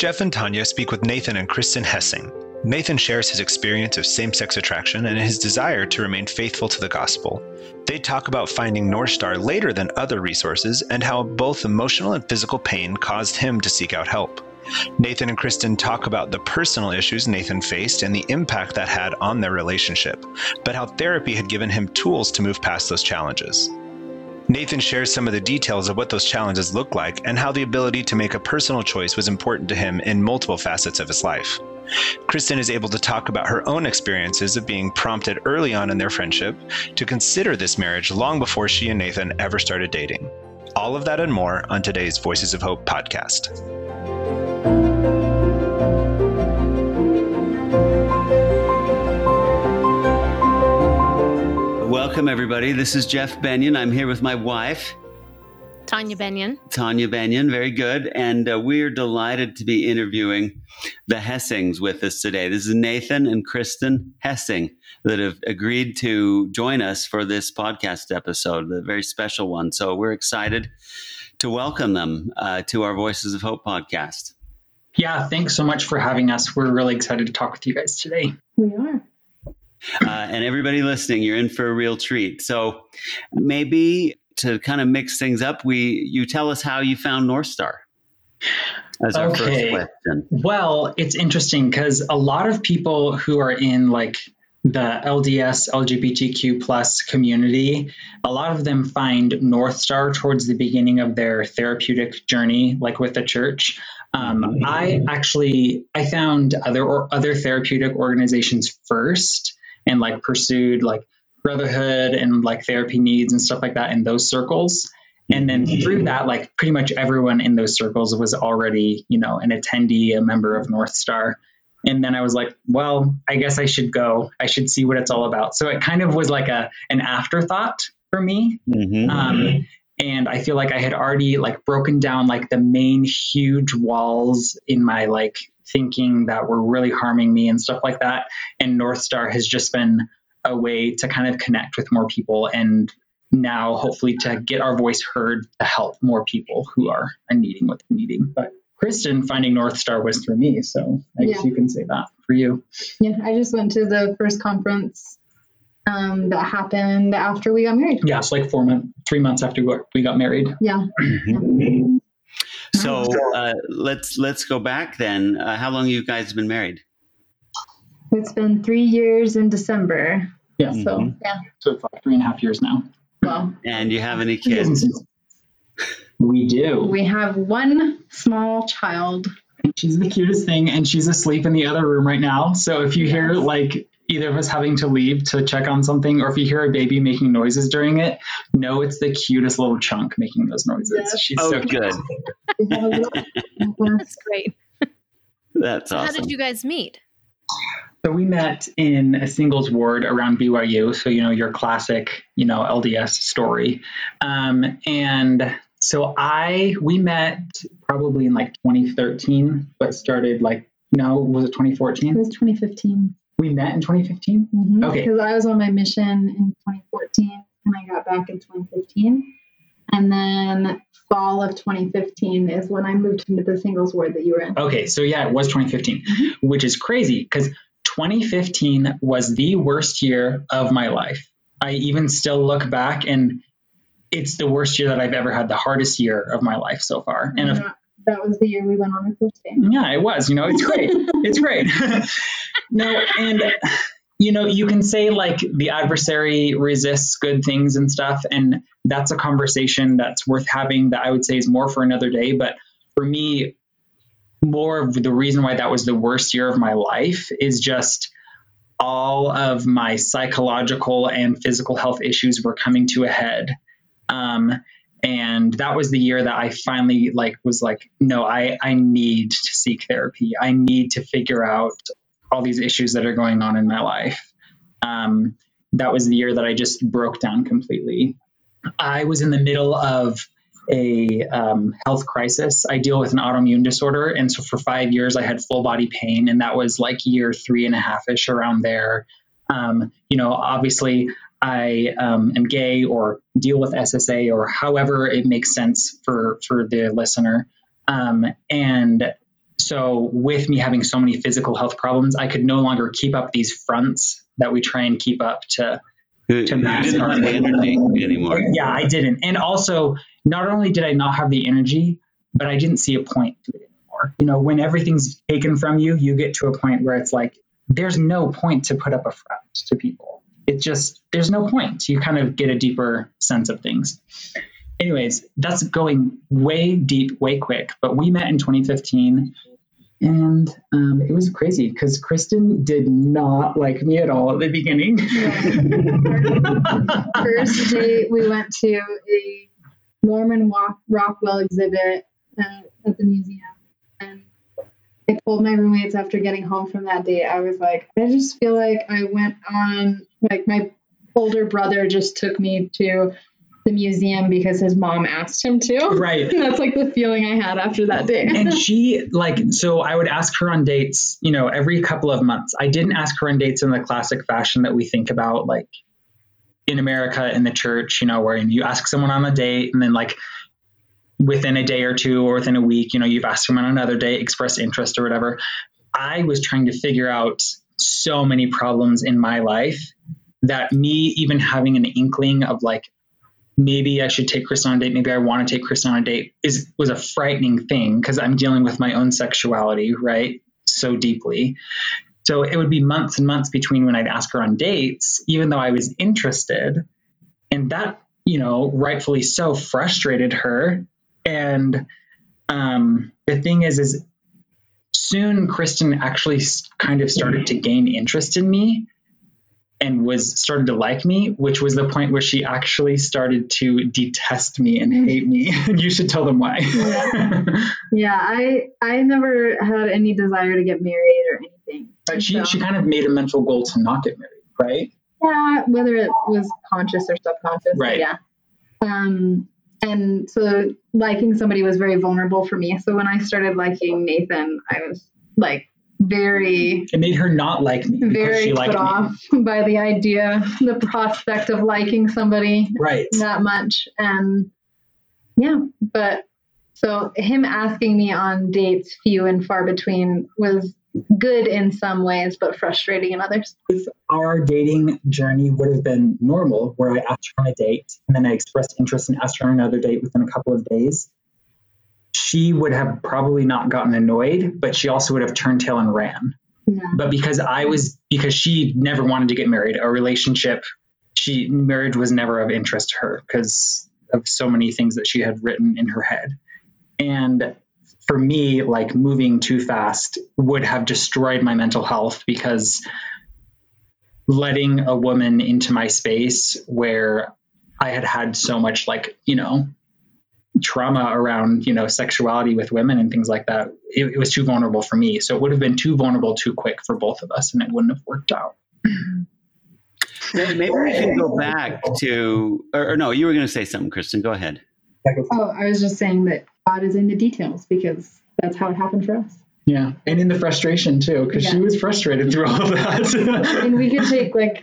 Jeff and Tanya speak with Nathan and Kristen Hessing. Nathan shares his experience of same sex attraction and his desire to remain faithful to the gospel. They talk about finding North Star later than other resources and how both emotional and physical pain caused him to seek out help. Nathan and Kristen talk about the personal issues Nathan faced and the impact that had on their relationship, but how therapy had given him tools to move past those challenges. Nathan shares some of the details of what those challenges look like and how the ability to make a personal choice was important to him in multiple facets of his life. Kristen is able to talk about her own experiences of being prompted early on in their friendship to consider this marriage long before she and Nathan ever started dating. All of that and more on today's Voices of Hope podcast. Welcome, everybody. This is Jeff Bennion. I'm here with my wife, Tanya Bennion. Tanya Bennion. Very good. And uh, we're delighted to be interviewing the Hessings with us today. This is Nathan and Kristen Hessing that have agreed to join us for this podcast episode, a very special one. So we're excited to welcome them uh, to our Voices of Hope podcast. Yeah, thanks so much for having us. We're really excited to talk with you guys today. We are. Uh, and everybody listening, you're in for a real treat. So maybe to kind of mix things up, we you tell us how you found North Star. As our Okay. first question. Well, it's interesting because a lot of people who are in like the LDS LGBTQ plus community, a lot of them find North Star towards the beginning of their therapeutic journey, like with the church. Um, I actually I found other or other therapeutic organizations first and like pursued like brotherhood and like therapy needs and stuff like that in those circles. And then through that, like pretty much everyone in those circles was already, you know, an attendee, a member of North Star. And then I was like, well, I guess I should go. I should see what it's all about. So it kind of was like a an afterthought for me. Mhm. Um, and I feel like I had already like broken down like the main huge walls in my like thinking that were really harming me and stuff like that. And North Star has just been a way to kind of connect with more people and now hopefully to get our voice heard to help more people who are needing what they're needing. But Kristen finding North Star was through me, so I guess Yeah. you can say that for you. Yeah, I just went to the first conference um, that happened after we got married. Yeah, it's like four months, three months after we got- married. Yeah. So uh, let's let's go back then. Uh, how long you guys been married? It's been three years in December. Yeah, So, Mhm. yeah. so it's like three and a half years now. Well, And you have any kids? We do. we have one small child. She's the cutest thing, and she's asleep in the other room right now. So if you hear like either of us having to leave to check on something, or if you hear a baby making noises during it, know it's the cutest little chunk making those noises. Yeah. She's Oh, so good. We have a little- That's great. That's awesome. How did you guys meet? So we met in a singles ward around BYU. So you know your classic, you know LDS story, um, and so I we met probably in like 2013, but started like no was it 2014? It was 2015. We met in 2015. Mhm. Okay. Because I was on my mission in 2014 and I got back in 2015. And then fall of 2015 is when I moved into the singles ward that you were in. Okay, so yeah, it was 2015, which is crazy because 2015 was the worst year of my life. I even still look back and it's the worst year that I've ever had, the hardest year of my life so far. And if, that, that was the year we went on our first date. yeah, it was, you know, it's great. it's great. no, and you know, you can say like the adversary resists good things and stuff, and that's a conversation that's worth having that I would say is more for another day. But for me, more of the reason why that was the worst year of my life is just all of my psychological and physical health issues were coming to a head. Um, and that was the year that I finally like was like, no, I, I need to seek therapy. I need to figure out all these issues that are going on in my life. Um, that was the year that I just broke down completely. I was in the middle of a um, health crisis. I deal with an autoimmune disorder. And so for five years, I had full body pain. And that was like year three and a half ish around there. Um, you know, obviously, I um, am gay or deal with SSA or however it makes sense for, for the listener. Um, and So, with me having so many physical health problems, I could no longer keep up these fronts that we try and keep up to. To max didn't have the energy anymore. Yeah, I didn't. And also, not only did I not have the energy, but I didn't see a point to it anymore. You know, when everything's taken from you, you get to a point where it's like, there's no point to put up a front to people. It just, there's no point. You kind of get a deeper sense of things. Anyways, that's going way deep, way quick. But we met in 2015 and um, it was crazy because Kristen did not like me at all at the beginning. First date, we went to a Norman Rockwell exhibit uh, at the museum. And I told my roommates after getting home from that date, I was like, I just feel like I went on, like, my older brother just took me to the museum because his mom asked him to. right. That's like the feeling I had after that day. and she like so i would ask her on dates you know every couple of months i didn't ask her on dates in the classic fashion that we think about like in america in the church you know where you ask someone on a date and then like within a day or two or within a week you know you've asked someone on another date express interest or whatever i was trying to figure out so many problems in my life that me even having an inkling of like maybe I should take Kristen on a date, maybe I want to take Kristen on a date is was a frightening thing because I'm dealing with my own sexuality, right? So deeply. So it would be months and months between when I'd ask her on dates, even though I was interested. And that, you know, rightfully so frustrated her. And um, the thing is, is soon Kristen actually kind of started to gain interest in me and was started to like me, which was the point where she actually started to detest me and hate me. You should tell them why. yeah, I I never had any desire to get married or anything. but she, So- she kind of made a mental goal to not get married, right? Yeah, whether it was conscious or subconscious. Right. Yeah. Um, and so liking somebody was very vulnerable for me. So when I started liking Nathan, I was like very, It made her not like me very she put liked me. off by the idea, the prospect of liking somebody Right. that much. And yeah, but so him asking me on dates, few and far between, was good in some ways, but frustrating in others. If our dating journey would have been normal, where I asked her on a date and then I expressed interest and asked her on another date within a couple of days. She would have probably not gotten annoyed, but she also would have turned tail and ran. Yeah. but because I was because she never wanted to get married, a relationship, she marriage was never of interest to her because of so many things that she had written in her head. And for me, like moving too fast would have destroyed my mental health because letting a woman into my space where I had had so much like, you know, trauma around you know sexuality with women and things like that it, it was too vulnerable for me so it would have been too vulnerable too quick for both of us and it wouldn't have worked out Maybe maybe we can go back to, or, or no, you were going to say something, Kristen. Go ahead. Oh, I was just saying that God is in the details because that's how it happened for us. Yeah and in the frustration too because she was frustrated through all of that And we could take like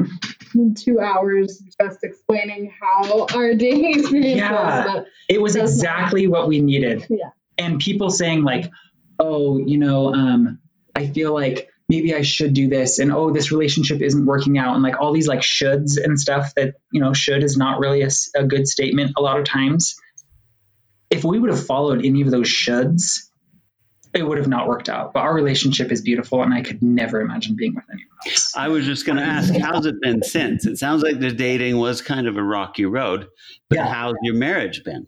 two hours just explaining how our dating experience Yeah. was. But it was exactly what we needed Yeah. and people saying like oh you know um i feel like maybe i should do this and oh this relationship isn't working out and like all these like shoulds and stuff that you know should is not really a good statement a lot of times if we would have followed any of those shoulds it would have not worked out but our relationship is beautiful and i could never imagine being with anyone else I was just going to ask, how's it been since? It sounds like the dating was kind of a rocky road, but Yeah. how's your marriage been?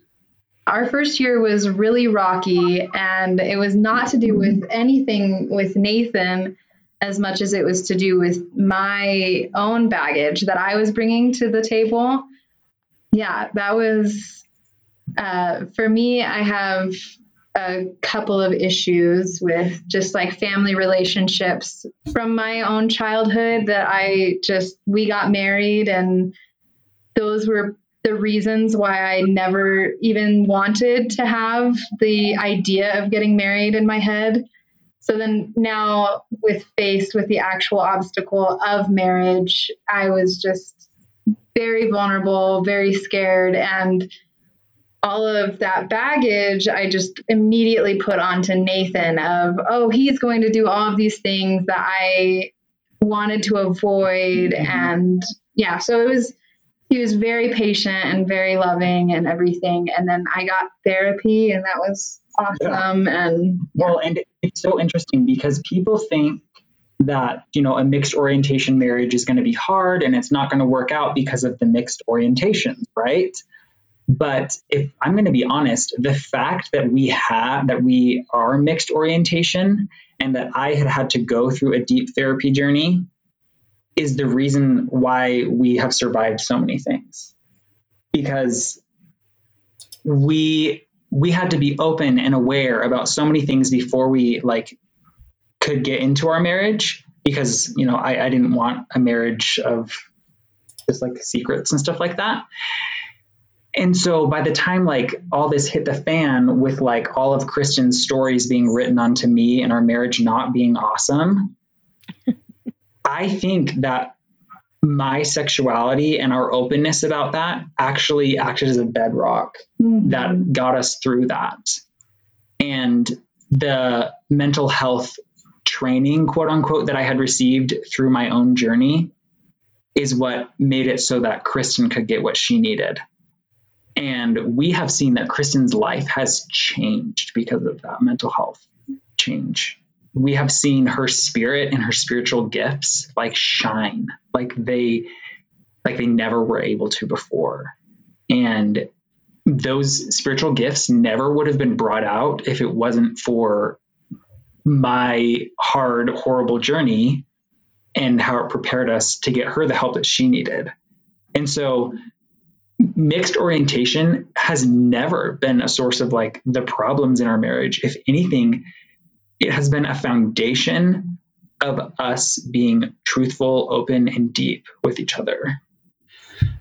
our first year was really rocky, and it was not to do with anything with Nathan as much as it was to do with my own baggage that I was bringing to the table. Yeah, that was uh, for me. I have a couple of issues with just like family relationships from my own childhood that I just, we got married and those were the reasons why I never even wanted to have the idea of getting married in my head. So then now with faced with the actual obstacle of marriage, I was just very vulnerable, very scared and all of that baggage I just immediately put onto Nathan of, oh, he's going to do all of these things that I wanted to avoid. Mm-hmm. And yeah, so it was, he was very patient and very loving and everything. And then I got therapy and that was awesome. Yeah. And yeah. well, and it's so interesting because people think that, you know, a mixed orientation marriage is going to be hard and it's not going to work out because of the mixed orientations, right? But if I'm going to be honest, the fact that we have that we are mixed orientation and that I had had to go through a deep therapy journey is the reason why we have survived so many things. Because we we had to be open and aware about so many things before we like could get into our marriage because you know I, I didn't want a marriage of just like secrets and stuff like that and so by the time like all this hit the fan with like all of Kristen's stories being written onto me and our marriage not being awesome, I think that my sexuality and our openness about that actually acted as a bedrock mm-hmm. that got us through that. And the mental health training, quote unquote, that I had received through my own journey is what made it so that Kristen could get what she needed. And we have seen that Kristen's life has changed because of that mental health change. We have seen her spirit and her spiritual gifts like shine, like they like they never were able to before. And those spiritual gifts never would have been brought out if it wasn't for my hard, horrible journey and how it prepared us to get her the help that she needed. And so mixed orientation has never been a source of like the problems in our marriage. If anything, it has been a foundation of us being truthful, open, and deep with each other.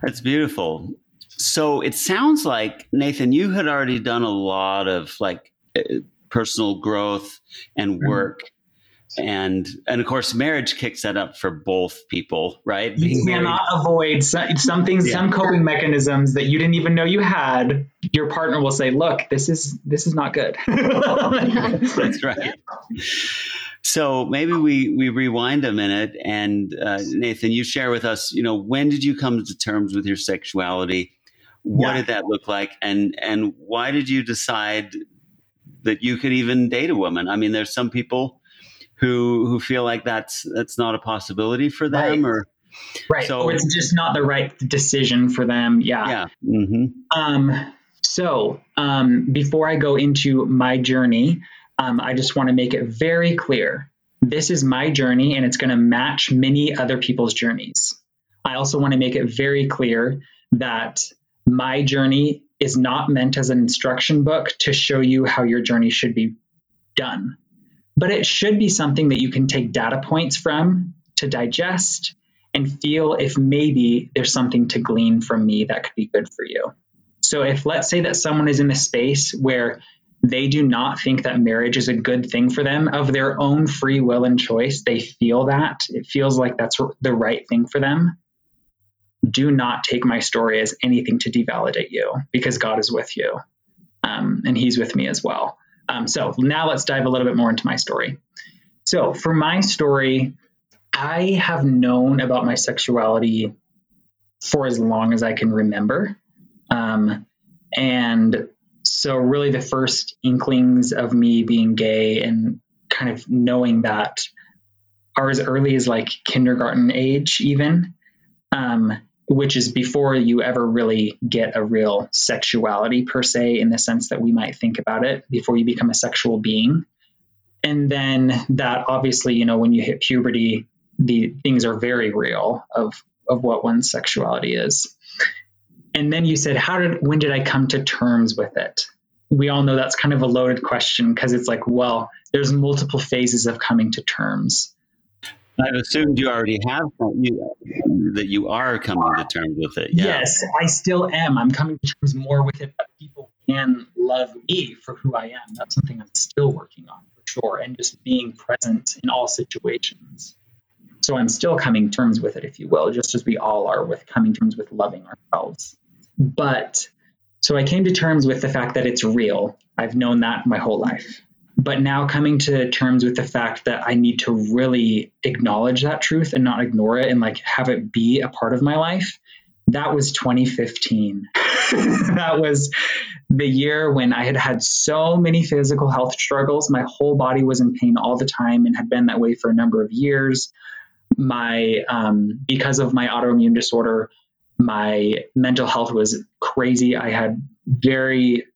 That's beautiful. So it sounds like Nathan, you had already done a lot of like uh, personal growth and mm-hmm. work. Mm-hmm and and of course marriage kicks that up for both people right Being you cannot married. avoid some, some things yeah. some coping mechanisms that you didn't even know you had your partner will say look this is this is not good that's right so maybe we we rewind a minute and uh, nathan you share with us you know when did you come to terms with your sexuality what yeah. did that look like and and why did you decide that you could even date a woman i mean there's some people who who feel like that's that's not a possibility for them right. or right. so or it's just not the right decision for them. Yeah. Yeah. Mm-hmm. um so um before i go into my journey um, i just want to make it very clear. This is my journey and it's going to match many other people's journeys. I also want to make it very clear that my journey is not meant as an instruction book to show you how your journey should be done but it should be something that you can take data points from to digest and feel if maybe there's something to glean from me that could be good for you. So, if let's say that someone is in a space where they do not think that marriage is a good thing for them of their own free will and choice, they feel that it feels like that's the right thing for them. Do not take my story as anything to devalidate you because God is with you um, and He's with me as well. Um, so now let's dive a little bit more into my story. So for my story, I have known about my sexuality for as long as I can remember. Um, and so, really, the first inklings of me being gay and kind of knowing that are as early as like kindergarten age, even. Um, which is before you ever really get a real sexuality per se, in the sense that we might think about it before you become a sexual being. And then that obviously, you know, when you hit puberty, the things are very real of of what one's sexuality is. And then you said, how did when did I come to terms with it? We all know that's kind of a loaded question because it's like, well, there's multiple phases of coming to terms. I've assumed you already have you, that you are coming to terms with it. Yeah. Yes, I still am. I'm coming to terms more with it people can love me for who I am. That's something I'm still working on for sure, and just being present in all situations. So I'm still coming terms with it, if you will, just as we all are with coming terms with loving ourselves. But So I came to terms with the fact that it's real. I've known that my whole life. But now coming to terms with the fact that I need to really acknowledge that truth and not ignore it and like have it be a part of my life, that was 2015. that was the year when I had had so many physical health struggles. My whole body was in pain all the time and had been that way for a number of years. My, um, because of my autoimmune disorder, my mental health was crazy. I had very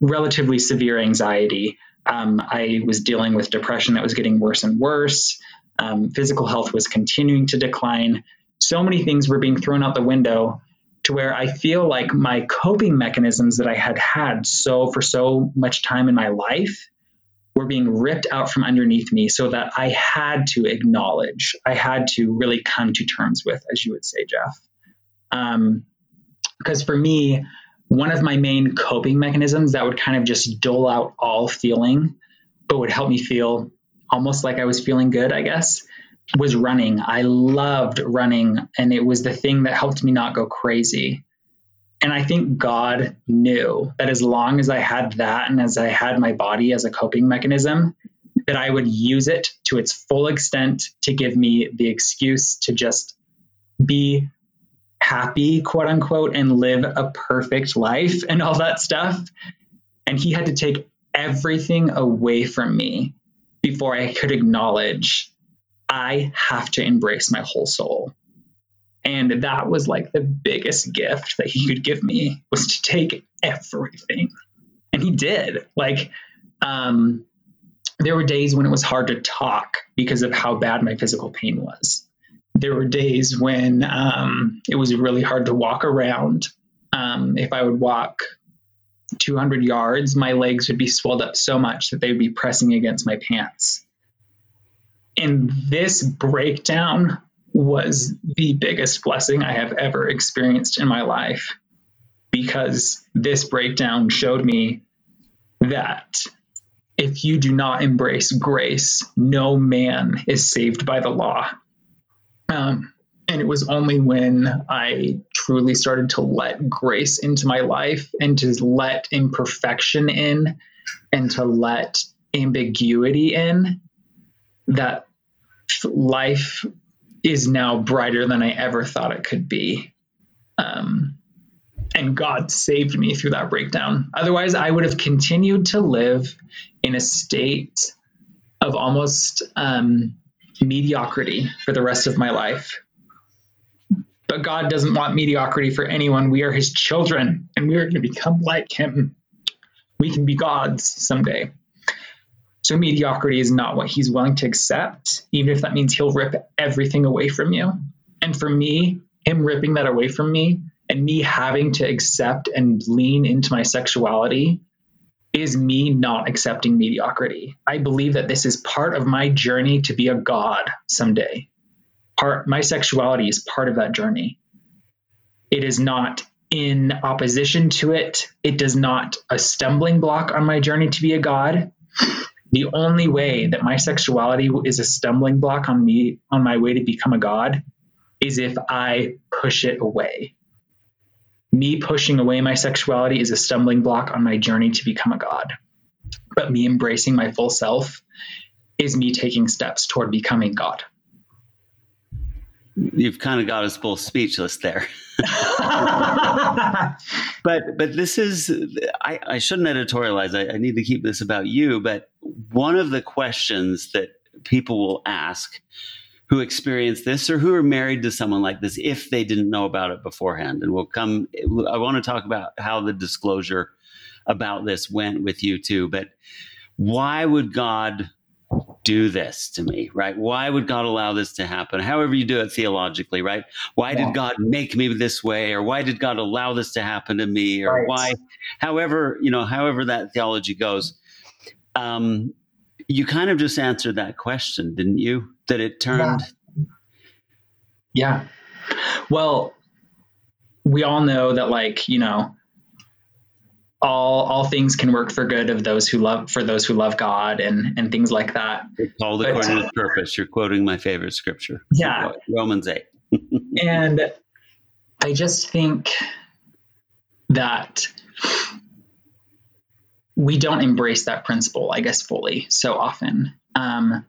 relatively severe anxiety. Um, I was dealing with depression that was getting worse and worse. Um, physical health was continuing to decline. So many things were being thrown out the window to where I feel like my coping mechanisms that I had had so for so much time in my life were being ripped out from underneath me so that I had to acknowledge, I had to really come to terms with, as you would say, Jeff. Um, because for me, one of my main coping mechanisms that would kind of just dole out all feeling, but would help me feel almost like I was feeling good, I guess, was running. I loved running, and it was the thing that helped me not go crazy. And I think God knew that as long as I had that and as I had my body as a coping mechanism, that I would use it to its full extent to give me the excuse to just be happy, quote unquote, and live a perfect life and all that stuff. And he had to take everything away from me before I could acknowledge I have to embrace my whole soul. And that was like the biggest gift that he could give me was to take everything. And he did. Like, um, there were days when it was hard to talk because of how bad my physical pain was there were days when um, it was really hard to walk around. Um, if I would walk 200 yards, my legs would be swelled up so much that they would be pressing against my pants. And this breakdown was the biggest blessing I have ever experienced in my life because this breakdown showed me that if you do not embrace grace, no man is saved by the law. Um, and it was only when I truly started to let grace into my life and to let imperfection in and to let ambiguity in that life is now brighter than I ever thought it could be. Um, and God saved me through that breakdown. Otherwise, I would have continued to live in a state of almost um, mediocrity for the rest of my life. But God doesn't want mediocrity for anyone. We are his children and we are going to become like him. We can be gods someday. So mediocrity is not what he's willing to accept, even if that means he'll rip everything away from you. And for me, him ripping that away from me and me having to accept and lean into my sexuality is me not accepting mediocrity. I believe that this is part of my journey to be a god someday. Part my sexuality is part of that journey. It is not in opposition to it. It does not a stumbling block on my journey to be a god. The only way that my sexuality is a stumbling block on me on my way to become a god is if I push it away me pushing away my sexuality is a stumbling block on my journey to become a god. But me embracing my full self is me taking steps toward becoming God. You've kind of got us both speechless there. but but this is I, I shouldn't editorialize. I, I need to keep this about you. But one of the questions that people will ask who experience this or who are married to someone like this if they didn't know about it beforehand. And we'll come, I want to talk about how the disclosure about this went with you too. But why would God do this to me, right? Why would God allow this to happen? However, you do it theologically, right? Why yeah. did God make me this way? Or why did God allow this to happen to me? Or right. why, however, you know, however that theology goes. Um, you kind of just answered that question, didn't you? That it turned. Yeah. yeah. Well, we all know that, like, you know, all all things can work for good of those who love for those who love God and and things like that. It's called according to purpose. You're quoting my favorite scripture. Yeah. Romans eight. and I just think that we don't embrace that principle, I guess, fully so often. Um,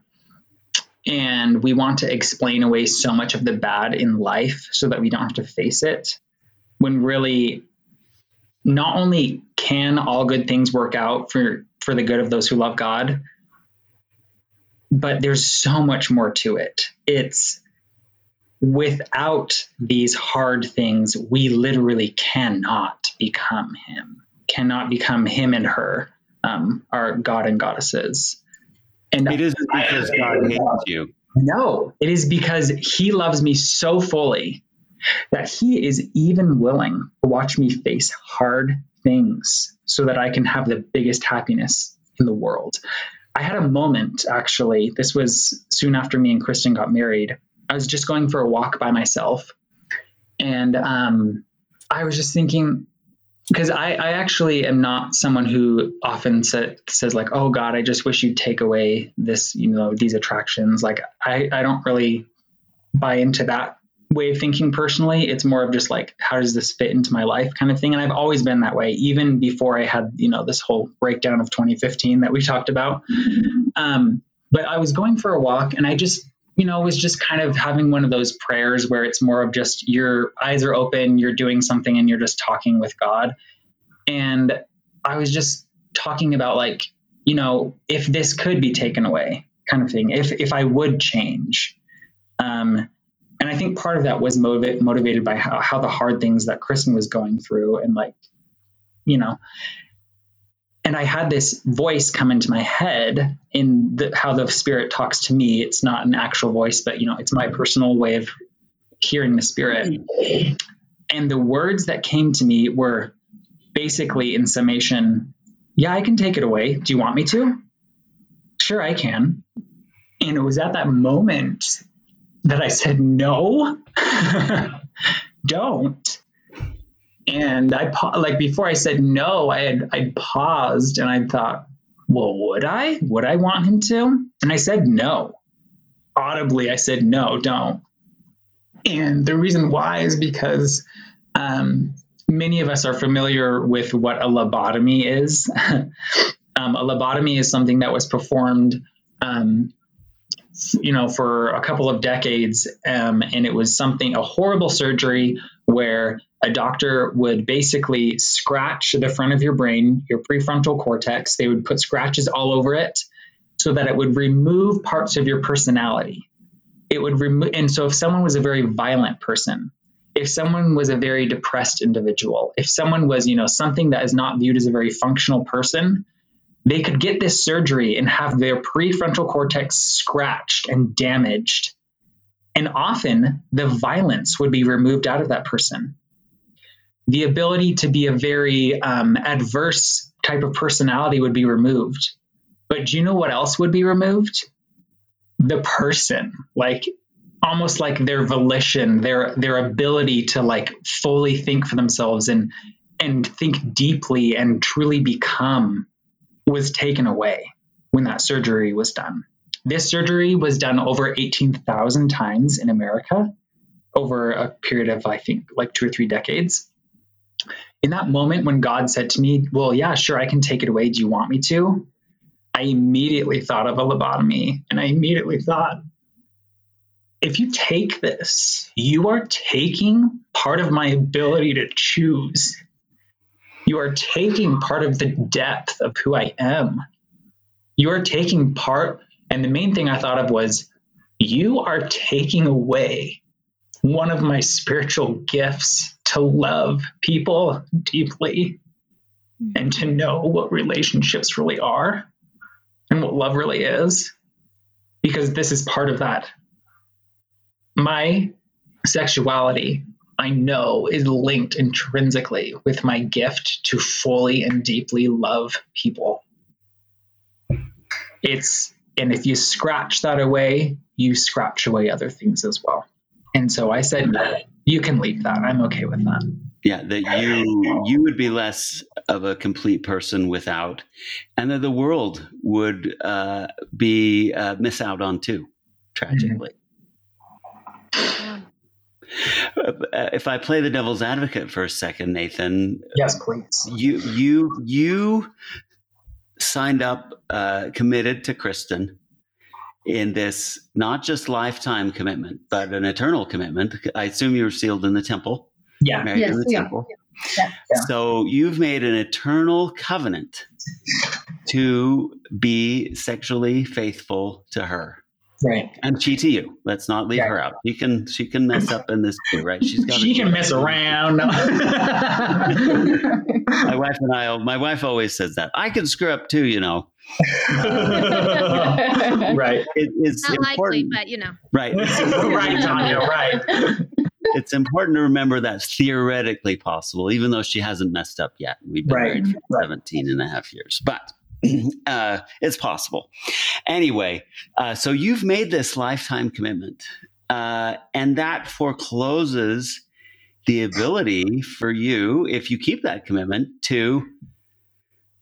and we want to explain away so much of the bad in life so that we don't have to face it. When really, not only can all good things work out for, for the good of those who love God, but there's so much more to it. It's without these hard things, we literally cannot become Him, cannot become Him and her, um, our God and goddesses. And it isn't because God hates you. No, it is because He loves me so fully that He is even willing to watch me face hard things so that I can have the biggest happiness in the world. I had a moment actually. This was soon after me and Kristen got married. I was just going for a walk by myself, and um, I was just thinking because I, I actually am not someone who often sa- says like, "Oh God, I just wish you'd take away this, you know, these attractions." Like I, I don't really buy into that way of thinking personally. It's more of just like, how does this fit into my life kind of thing. And I've always been that way, even before I had, you know, this whole breakdown of 2015 that we talked about. Um, but I was going for a walk and I just, you know, was just kind of having one of those prayers where it's more of just your eyes are open, you're doing something and you're just talking with God. And I was just talking about like, you know, if this could be taken away kind of thing, if, if I would change. Um, and I think part of that was motiv- motivated by how, how the hard things that Kristen was going through and like, you know, and I had this voice come into my head in the, how the spirit talks to me. It's not an actual voice, but you know, it's my personal way of hearing the spirit. And the words that came to me were basically in summation, yeah, I can take it away. Do you want me to? Sure, I can. And it was at that moment that I said, no, don't. And I like before I said no, I had I paused and I thought, well, would I? Would I want him to? And I said no. Audibly, I said no, don't. And the reason why is because um, many of us are familiar with what a lobotomy is. um, a lobotomy is something that was performed um, you know, for a couple of decades. Um, and it was something, a horrible surgery where a doctor would basically scratch the front of your brain, your prefrontal cortex. They would put scratches all over it so that it would remove parts of your personality. It would remove, and so if someone was a very violent person, if someone was a very depressed individual, if someone was, you know, something that is not viewed as a very functional person, they could get this surgery and have their prefrontal cortex scratched and damaged. And often the violence would be removed out of that person. The ability to be a very um, adverse type of personality would be removed. But do you know what else would be removed? The person, like almost like their volition, their their ability to like fully think for themselves and and think deeply and truly become was taken away when that surgery was done. This surgery was done over 18,000 times in America over a period of, I think, like two or three decades. In that moment when God said to me, Well, yeah, sure, I can take it away. Do you want me to? I immediately thought of a lobotomy and I immediately thought, if you take this, you are taking part of my ability to choose you are taking part of the depth of who I am. You are taking part, and the main thing I thought of was you are taking away one of my spiritual gifts to love people deeply mm-hmm. and to know what relationships really are and what love really is. Because this is part of that. My sexuality I know is linked intrinsically with my gift to fully and deeply love people. It's, and if you scratch that away, you scratch away other things as well. And so I said, you can leave that. I'm okay with that. Yeah, that you you would be less of a complete person without, and that the world would uh, be uh, miss out on too, tragically. Mm-hmm. uh, if I play the devil's advocate for a second, Nathan, Yes, please. you you you signed up, uh, committed to Kristen in this not just lifetime commitment, but an eternal commitment. I assume you were sealed in the temple, Yeah. married Yes, in the yeah. temple. Yeah. Yeah. So you've made an eternal covenant to be sexually faithful to her. Right. And she to you. Let's not leave Yeah. her out. She can she can mess up in this too, right? She's got She can mess around. My wife and I my wife always says that. I can screw up too, you know. right. It, it's Not likely, important, but you know. right? Right, Tanya. Right. it's important to remember that's theoretically possible, even though she hasn't messed up yet. We've been Right, married for right. 17 and a half years, but uh, it's possible. Anyway, uh, so you've made this lifetime commitment, uh, and that forecloses the ability for you, if you keep that commitment, to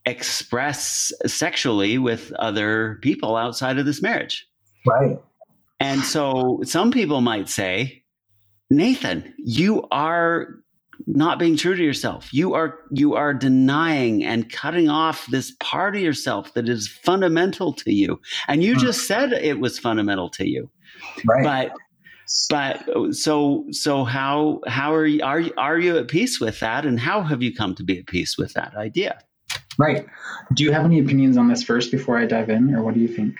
express sexually with other people outside of this marriage. Right. And so some people might say, Nathan, you are not being true to yourself. You are you are denying and cutting off this part of yourself that is fundamental to you. And you Hmm. just said it was fundamental to you. Right. But but so so how how are you are you, are you at peace with that and how have you come to be at peace with that idea? right. Do you have any opinions on this first before I dive in, or what do you think?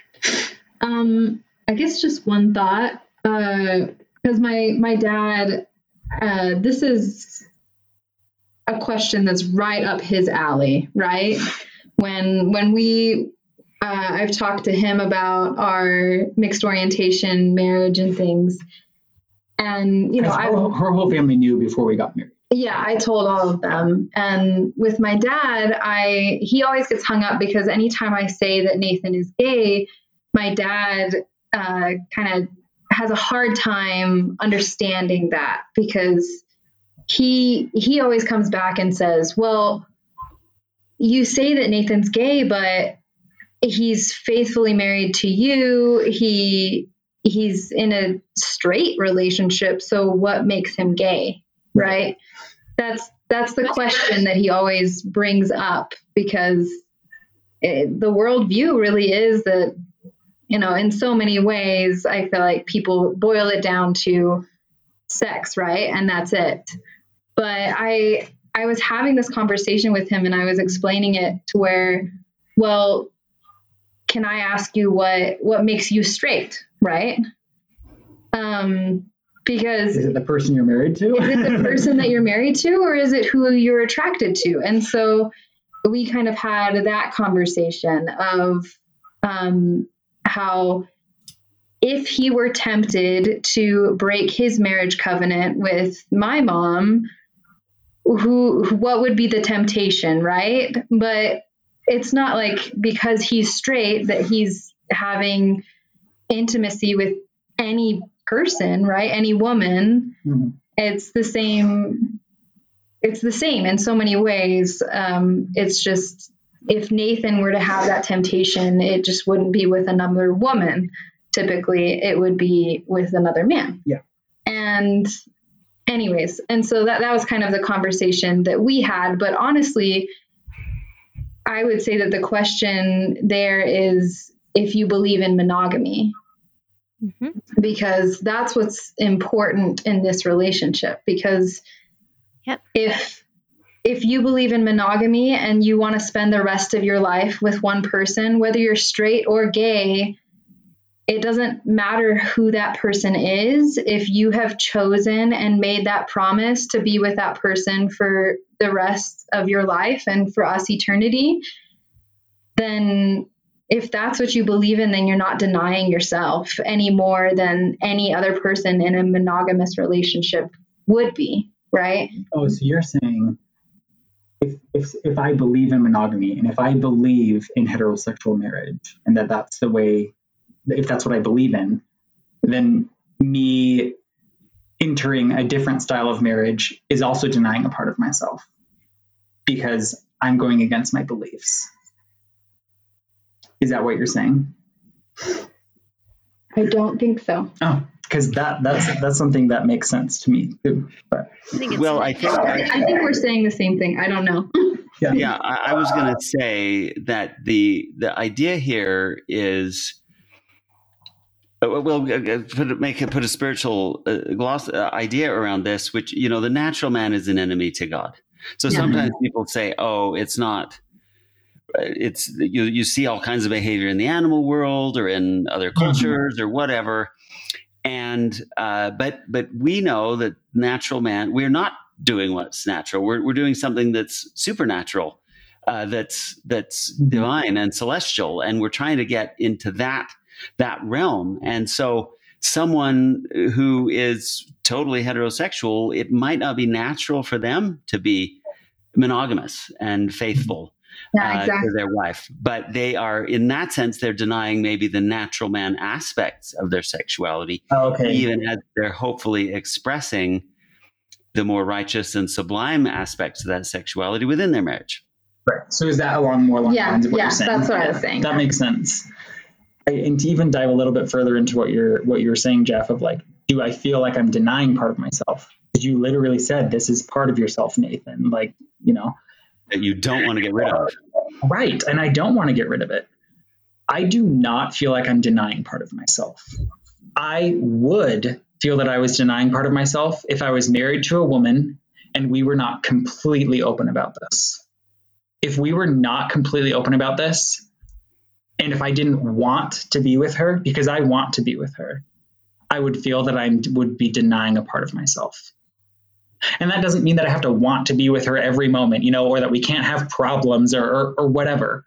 Um, I guess just one thought, uh because my my dad, uh, this is a question that's right up his alley, right? When when we, uh, I've talked to him about our mixed orientation marriage and things, and you know, I her, her whole family knew before we got married. yeah, I told all of them. And with my dad, I he always gets hung up because anytime I say that Nathan is gay, my dad uh, kind of has a hard time understanding that because he he always comes back and says, "Well, you say that Nathan's gay, but he's faithfully married to you. He he's in a straight relationship, so what makes him gay?" Right? That's that's the question that he always brings up because it, the worldview really is that you know in so many ways I feel like people boil it down to sex, right? And that's it. But I I was having this conversation with him and I was explaining it to where, well, can I ask you what what makes you straight, right? Um, because Is it the person you're married to? is it the person that you're married to or is it who you're attracted to and so we kind of had that conversation of um, how if he were tempted to break his marriage covenant with my mom who what would be the temptation right? But it's not like because he's straight that he's having intimacy with any person right? Any woman. Mhm. it's the same it's the same in so many ways. Um, it's just if nathan were to have that temptation it just wouldn't be with another woman. Typically it would be with another man. Yeah. and anyways and so that, that was kind of the conversation that we had. But honestly i would say that the question there is if you believe in monogamy. Hmm because that's what's important in this relationship. Because Yep. if if you believe in monogamy and you want to spend the rest of your life with one person whether you're straight or gay it doesn't matter who that person is if you have chosen and made that promise to be with that person for the rest of your life and for us eternity then if that's what you believe in, then you're not denying yourself any more than any other person in a monogamous relationship would be, right? Oh, so you're saying if, if if I believe in monogamy and if I believe in heterosexual marriage and that that's the way, if that's what I believe in, then me entering a different style of marriage is also denying a part of myself because I'm going against my beliefs. Is that what you're saying? I don't think so. Oh, because that that's that's something that makes sense to me too. But I think Well, I think I think we're saying the same thing. I don't know. yeah, yeah I, I was going to say that the the idea here is uh, well put make it put a spiritual uh, gloss uh, idea around this which you know the natural man is an enemy to god so Yeah. sometimes people say oh it's not uh, it's you you see all kinds of behavior in the animal world or in other cultures or whatever and uh, but but we know that natural man we're not doing what's natural. We're, we're doing something that's supernatural uh, that's that's Mhm. divine and celestial and we're trying to get into that that realm. And so someone who is totally heterosexual it might not be natural for them to be monogamous and faithful Yeah, uh, to their wife. But they are, in that sense, they're denying maybe the natural man aspects of their sexuality, Oh, okay. even as they're hopefully expressing the more righteous and sublime aspects of that sexuality within their marriage. Right. So is that along more along the Yeah, lines of what yeah, you're saying? that's what I was saying. That makes sense. I, and to even dive a little bit further into what you're what you were saying, Jeff, of like, do I feel like I'm denying part of myself? Because you literally said this is part of yourself, Nathan. Like, you know, That you don't want to get rid of. Right. And I don't want to get rid of it. I do not feel like I'm denying part of myself. I would feel that I was denying part of myself if I was married to a woman and we were not completely open about this. If we were not completely open about this, and if I didn't want to be with her because I want to be with her, I would feel that I would be denying a part of myself. And that doesn't mean that I have to want to be with her every moment, you know, or that we can't have problems or, or, or whatever.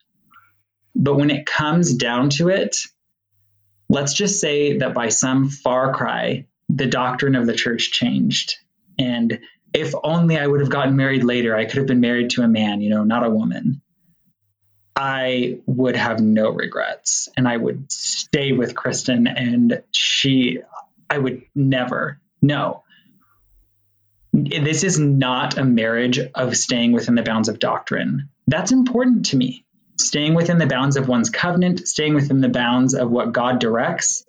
But when it comes down to it, let's just say that by some far cry, the doctrine of the church changed. And if only I would have gotten married later, I could have been married to a man, you know, not a woman. I would have no regrets and I would stay with Kristen and she, I would never, no. This is not a marriage of staying within the bounds of doctrine. That's important to me. Staying within the bounds of one's covenant, staying within the bounds of what God directs,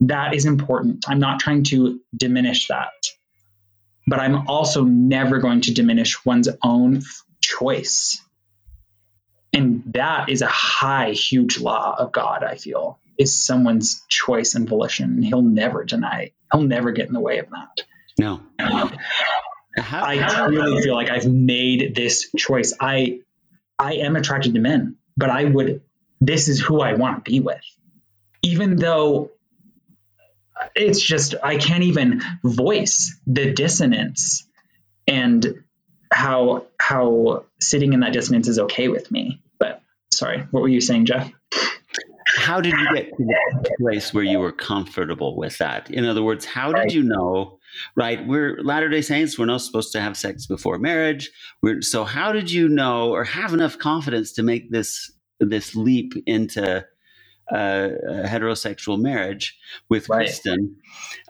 that is important. I'm not trying to diminish that. But I'm also never going to diminish one's own choice. And that is a high, huge law of God, I feel, is someone's choice and volition. He'll never deny, he'll never get in the way of that. No. How, I how- really feel like I've made this choice. I I am attracted to men, but I would this is who I want to be with. Even though it's just I can't even voice the dissonance and how how sitting in that dissonance is okay with me. But sorry, what were you saying, Jeff? how did you get to that place where you were comfortable with that? In other words, how did you know? Right, we're Latter Day Saints. We're not supposed to have sex before marriage. We're, so, how did you know or have enough confidence to make this this leap into uh, a heterosexual marriage with Right. Kristen?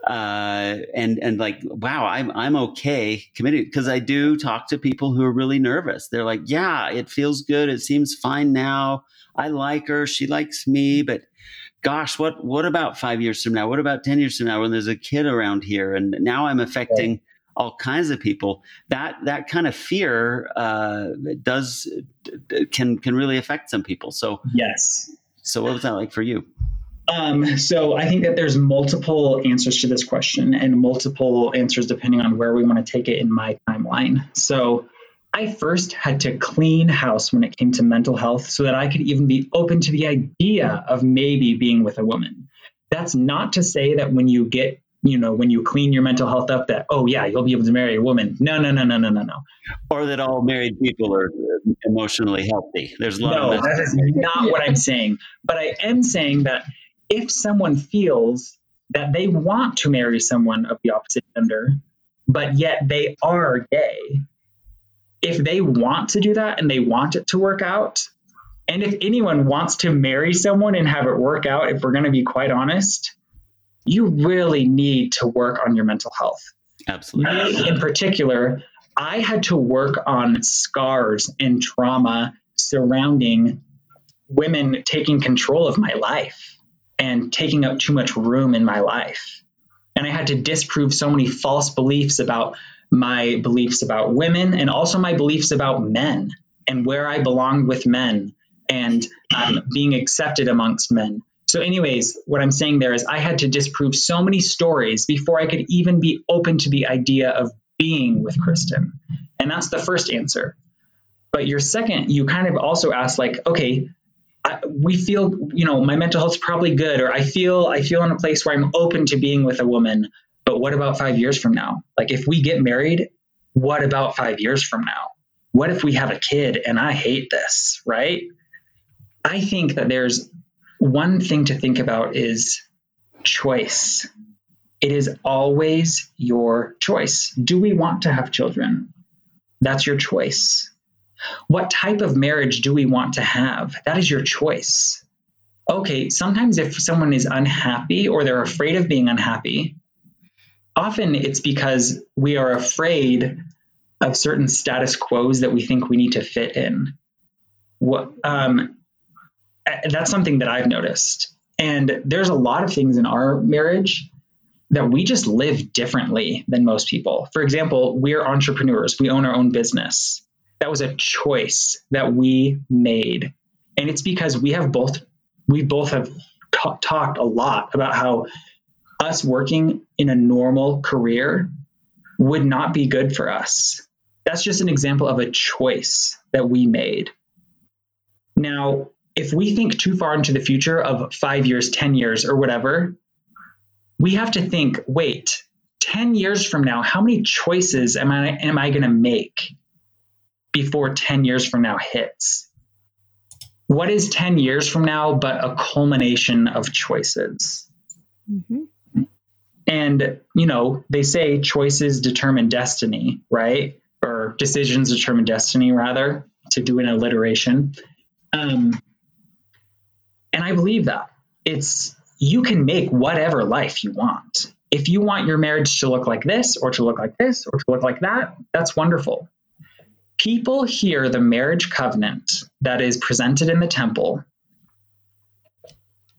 Uh, and and like, wow, I'm I'm okay committing because I do talk to people who are really nervous. They're like, yeah, it feels good. It seems fine now. I like her. She likes me, but gosh, what what about five years from now? What about ten years from now when there's a kid around here and now I'm affecting all kinds of people? That that kind of fear uh, does can can really affect some people. So Yes. so what was that like for you? Um, so I think that there's multiple answers to this question and multiple answers depending on where we want to take it in my timeline. So I first had to clean house when it came to mental health so that I could even be open to the idea of maybe being with a woman. That's not to say that when you get, you know, when you clean your mental health up that, oh yeah, you'll be able to marry a woman. No, no, no, no, no, no, no. Or that all married people are uh, emotionally healthy. There's a lot No, of that is not what I'm saying. But I am saying that if someone feels that they want to marry someone of the opposite gender, but yet they are gay, if they want to do that and they want it to work out, and if anyone wants to marry someone and have it work out, if we're going to be quite honest, you really need to work on your mental health absolutely. in particular, I had to work on scars and trauma surrounding women taking control of my life and taking up too much room in my life. And I had to disprove so many false beliefs about my beliefs about women and also my beliefs about men and where I belonged with men and um, being accepted amongst men. So, anyways, what I'm saying there is I had to disprove so many stories before I could even be open to the idea of being with Kristen. And that's the first answer. But your second, you kind of also asked, like, okay, I, we feel, you know, my mental health's probably good, or I feel, I feel in a place where I'm open to being with a woman. But what about five years from now? Like, if we get married, what about five years from now? What if we have a kid and I hate this, right? I think that there's one thing to think about is choice. It is always your choice. Do we want to have children? That's your choice. What type of marriage do we want to have? That is your choice. Okay, sometimes if someone is unhappy or they're afraid of being unhappy, often it's because we are afraid of certain status quos that we think we need to fit in. What, um, that's something that I've noticed. And there's a lot of things in our marriage that we just live differently than most people. For example, we're entrepreneurs, we own our own business. That was a choice that we made. And it's because we have both we both have t- talked a lot about how us working in a normal career would not be good for us. That's just an example of a choice that we made. Now, if we think too far into the future of five years, 10 years, or whatever, we have to think wait, 10 years from now, how many choices am I, am I going to make before 10 years from now hits? What is 10 years from now but a culmination of choices? Mm-hmm. And, you know, they say choices determine destiny, right? Or decisions determine destiny, rather, to do an alliteration. Um, and I believe that. It's you can make whatever life you want. If you want your marriage to look like this or to look like this or to look like that, that's wonderful. People hear the marriage covenant that is presented in the temple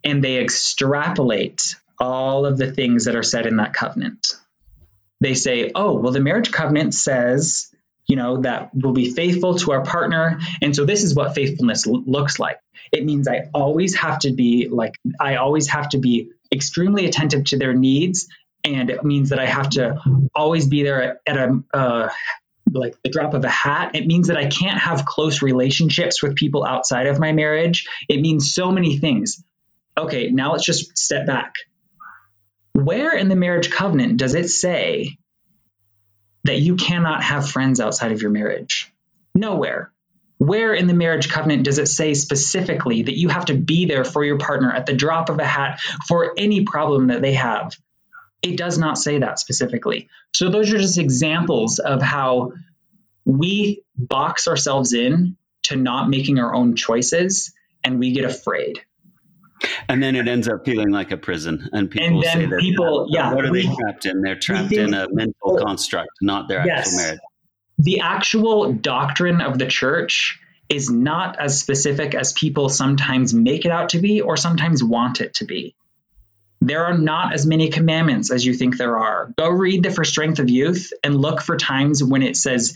and they extrapolate all of the things that are said in that covenant. They say, oh, well, the marriage covenant says, you know, that we'll be faithful to our partner. And so this is what faithfulness l- looks like. It means I always have to be like, I always have to be extremely attentive to their needs. And it means that I have to always be there at a, uh, like the drop of a hat. It means that I can't have close relationships with people outside of my marriage. It means so many things. Okay, now let's just step back. Where in the marriage covenant does it say that you cannot have friends outside of your marriage? Nowhere. Where in the marriage covenant does it say specifically that you have to be there for your partner at the drop of a hat for any problem that they have? It does not say that specifically. So, those are just examples of how we box ourselves in to not making our own choices and we get afraid. And then it ends up feeling like a prison, and people and say that. People, yeah, what are we, they trapped in? They're trapped think, in a mental oh, construct, not their yes, actual marriage the actual doctrine of the church is not as specific as people sometimes make it out to be or sometimes want it to be. There are not as many commandments as you think there are. Go read the For Strength of Youth and look for times when it says,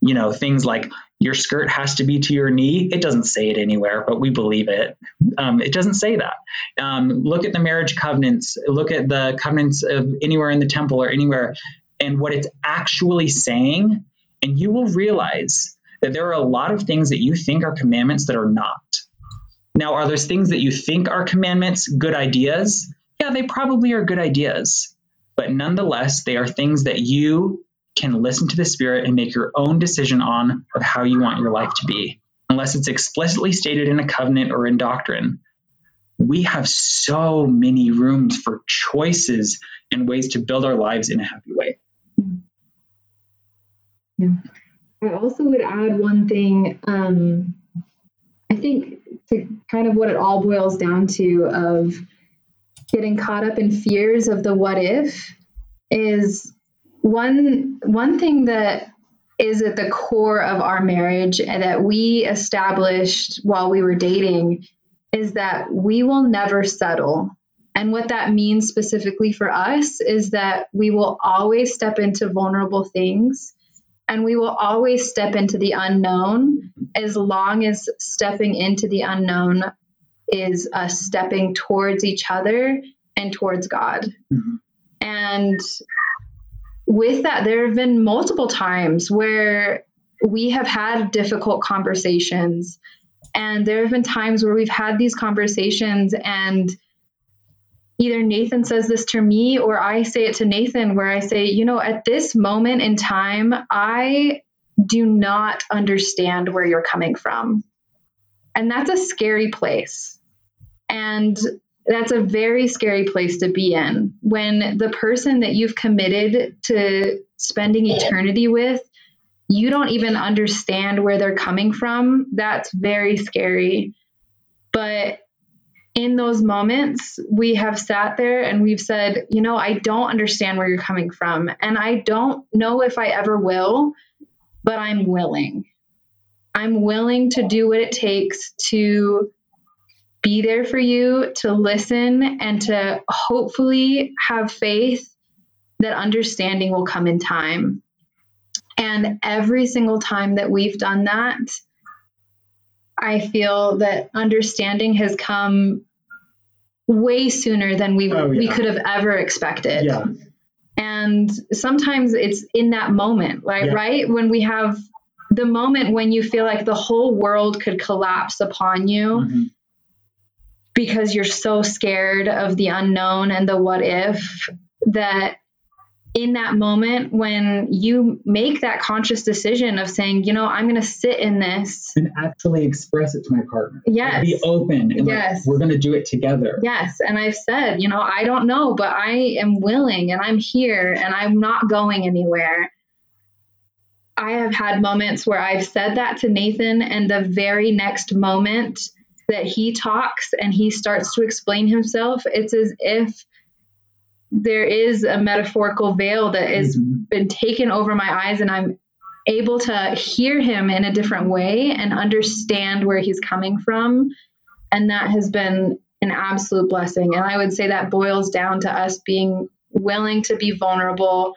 you know, things like your skirt has to be to your knee. It doesn't say it anywhere, but we believe it. Um, it doesn't say that. Um, look at the marriage covenants. Look at the covenants of anywhere in the temple or anywhere. And what it's actually saying and you will realize that there are a lot of things that you think are commandments that are not. Now, are those things that you think are commandments good ideas? Yeah, they probably are good ideas. But nonetheless, they are things that you can listen to the Spirit and make your own decision on of how you want your life to be, unless it's explicitly stated in a covenant or in doctrine. We have so many rooms for choices and ways to build our lives in a happy way. Yeah. I also would add one thing. Um, I think to kind of what it all boils down to of getting caught up in fears of the what if is one one thing that is at the core of our marriage and that we established while we were dating is that we will never settle And what that means specifically for us is that we will always step into vulnerable things and we will always step into the unknown as long as stepping into the unknown is us stepping towards each other and towards God. Mhm. And with that, there have been multiple times where we have had difficult conversations. And there have been times where we've had these conversations, and either Nathan says this to me or I say it to Nathan, where I say, you know, at this moment in time, I do not understand where you're coming from. And that's a scary place. And that's a very scary place to be in. When the person that you've committed to spending eternity with you don't even understand where they're coming from. That's very scary. But in those moments we have sat there and we've said you know i don't understand where you're coming from and i don't know if i ever will but i'm willing. I'm willing to do what it takes to be there for you, to listen, and to hopefully have faith that understanding will come in time. And every single time that we've done that, I feel that understanding has come way sooner than we Oh, we could have ever expected. Yeah. And sometimes it's in that moment, like Yeah. right when we have the moment when you feel like the whole world could collapse upon you Mhm. Because you're so scared of the unknown and the what if that in that moment when you make that conscious decision of saying, you know, I'm going to sit in this. And actually express it to my partner. Yes. Be open. And like, Yes. we're going to do it together. Yes. And I've said, you know, I don't know, but I am willing and I'm here and I'm not going anywhere. I have had moments where I've said that to Nathan, and the very next moment that he talks and he starts to explain himself, it's as if there is a metaphorical veil that has Mhm. been taken over my eyes, and I'm able to hear him in a different way and understand where he's coming from. And that has been an absolute blessing. And I would say that boils down to us being willing to be vulnerable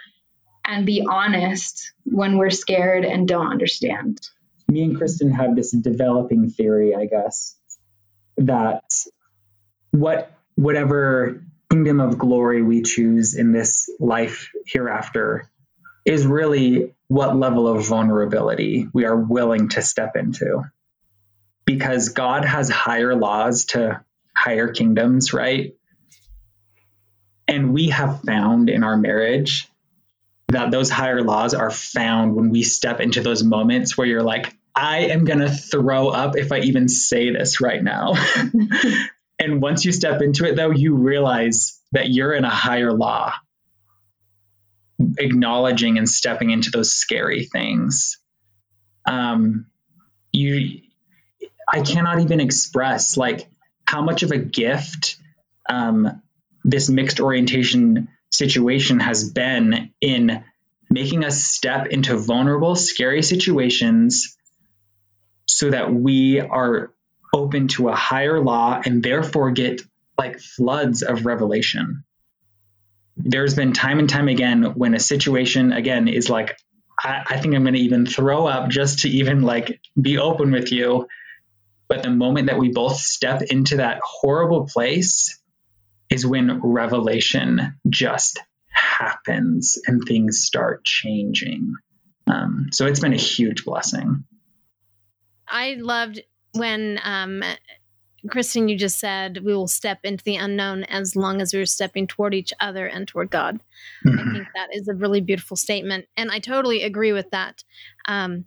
and be honest when we're scared and don't understand. me and Kristen have this developing theory, I guess, that what whatever kingdom of glory we choose in this life hereafter is really what level of vulnerability we are willing to step into. Because God has higher laws to higher kingdoms, right? And we have found in our marriage that those higher laws are found when we step into those moments where you're like, I am going to throw up if I even say this right now. and once you step into it, though, you realize that you're in a higher law, acknowledging and stepping into those scary things. Um, you, I cannot even express like how much of a gift um, this mixed orientation situation has been in making us step into vulnerable, scary situations so that we are open to a higher law and therefore get like floods of revelation. There's been time and time again when a situation, again, is like, I, I think I'm going to even throw up just to even like be open with you. But the moment that we both step into that horrible place is when revelation just happens and things start changing. Um, so it's been a huge blessing. I loved when um, Kristen, you just said we will step into the unknown as long as we're stepping toward each other and toward God. I Mhm. think that is a really beautiful statement. And I totally agree with that. Um,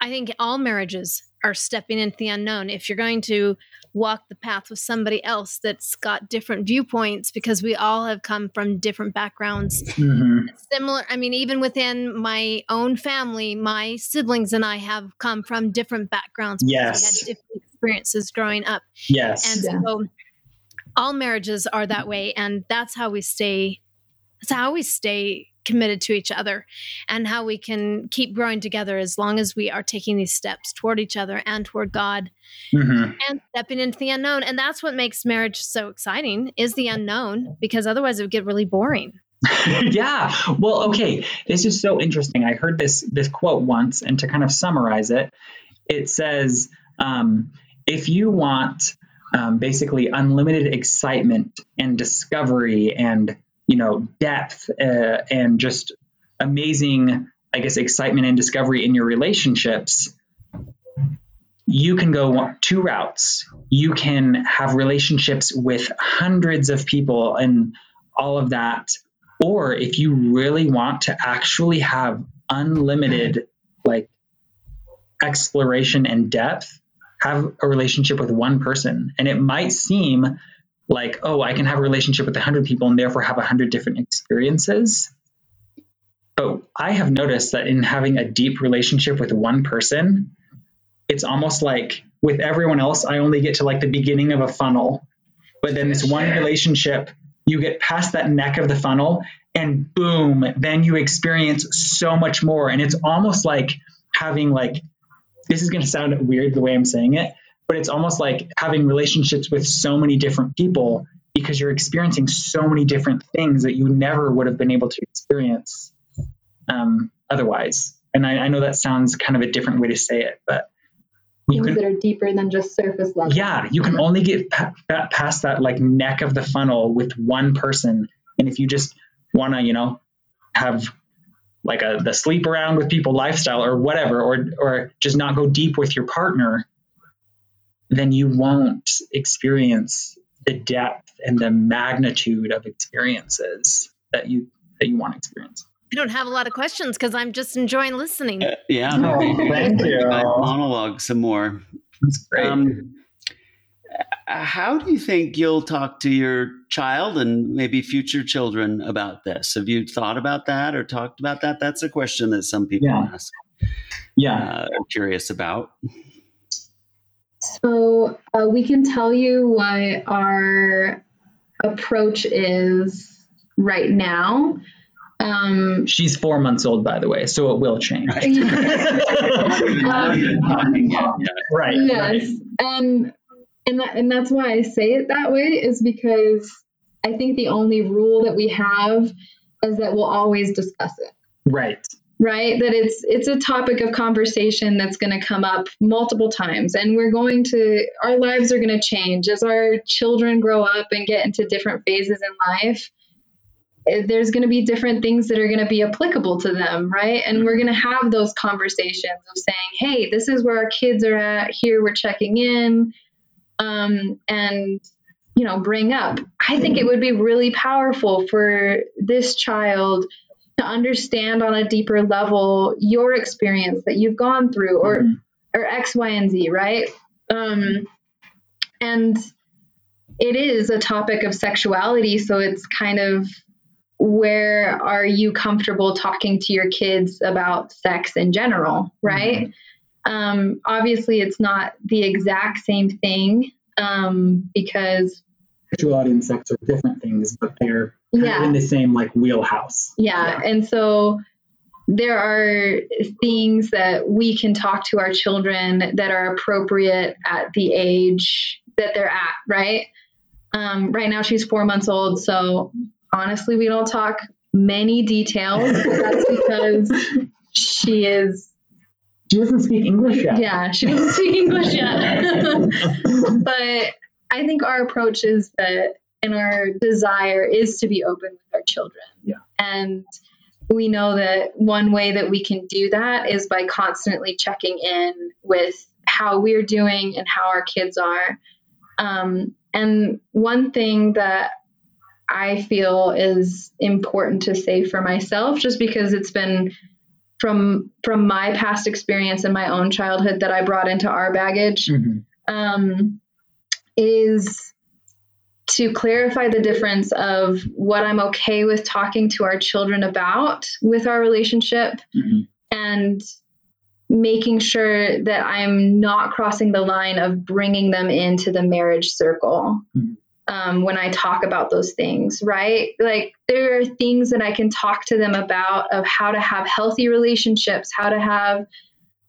I think all marriages are stepping into the unknown. If you're going to walk the path with somebody else that's got different viewpoints, because we all have come from different backgrounds, Mhm. similar, I mean, even within my own family, my siblings and I have come from different backgrounds. because Yes. We had different experiences growing up. Yes. And Yeah. so all marriages are that way. And that's how we stay, that's how we stay committed to each other and how we can keep growing together as long as we are taking these steps toward each other and toward God Mhm. and stepping into the unknown. And that's what makes marriage so exciting is the unknown because otherwise it would get really boring. yeah. Well, okay. This is so interesting. I heard this this quote once, and to kind of summarize it, it says, um, "If you want um, basically unlimited excitement and discovery, and you know depth, uh, and just amazing, I guess, excitement and discovery in your relationships." You can go two routes. You can have relationships with hundreds of people and all of that or if you really want to actually have unlimited like exploration and depth have a relationship with one person and it might seem like oh i can have a relationship with 100 people and therefore have 100 different experiences. But i have noticed that in having a deep relationship with one person it's almost like with everyone else i only get to like the beginning of a funnel. But then this one relationship you get past that neck of the funnel and boom then you experience so much more. And it's almost like having like this is going to sound weird the way i'm saying it but it's almost like having relationships with so many different people because you're experiencing so many different things that you never would have been able to experience um, otherwise and I, I know that sounds kind of a different way to say it but you Things can that are deeper than just surface level. yeah you can only get pa- past that like neck of the funnel with one person and if you just want to you know have like a the sleep around with people lifestyle or whatever or or just not go deep with your partner then you won't experience the depth and the magnitude of experiences that you that you want to experience I don't have a lot of questions because I'm just enjoying listening. Uh, yeah. Oh, thank you. I monologue some more. that's great Um, how do you think you'll talk to your child and maybe future children about this? Have you thought about that or talked about that? That's a question that some people Yeah. ask. yeah Uh, I'm curious about. So uh, we can tell you what our approach is right now. Um, she's four months old by the way so it will change. Right. Yes, and and that, and that's why I say it that way is because I think the only rule that we have is that we'll always discuss it. right right? That it's it's a topic of conversation that's going to come up multiple times and we're going to our lives are going to change. As our children grow up and get into different phases in life eh, there's going to be different things that are going to be applicable to them right? And we're going to have those conversations of saying hey this is where our kids are at. Here we're checking in um, and you know bring up. I think it would be really powerful for this child to understand on a deeper level your experience that you've gone through or Mhm. or x y and z right? Um and it is a topic of sexuality so it's kind of where are you comfortable talking to your kids about sex in general right? Um obviously it's not the exact same thing um because sexuality and sex are different things, but they're yeah in the same like wheelhouse. Yeah. And so there are things that we can talk to our children that are appropriate at the age that they're at, right? Um, right now, she's four months old. So honestly, we don't talk many details. That's because she is, She doesn't speak English yet. yeah, she doesn't speak English yet. but I think our approach is that, and our desire is to be open with our children. Yeah. And we know that one way that we can do that is by constantly checking in with how we're doing and how our kids are. Um, and one thing that I feel is important to say for myself, just because it's been from from my past experience and my own childhood that I brought into our baggage, Mhm. um, is to clarify the difference of what I'm okay with talking to our children about with our relationship Mhm. and making sure that I'm not crossing the line of bringing them into the marriage circle. Mhm. um, when I talk about those things, right? Like there are things that I can talk to them about of how to have healthy relationships, how to have,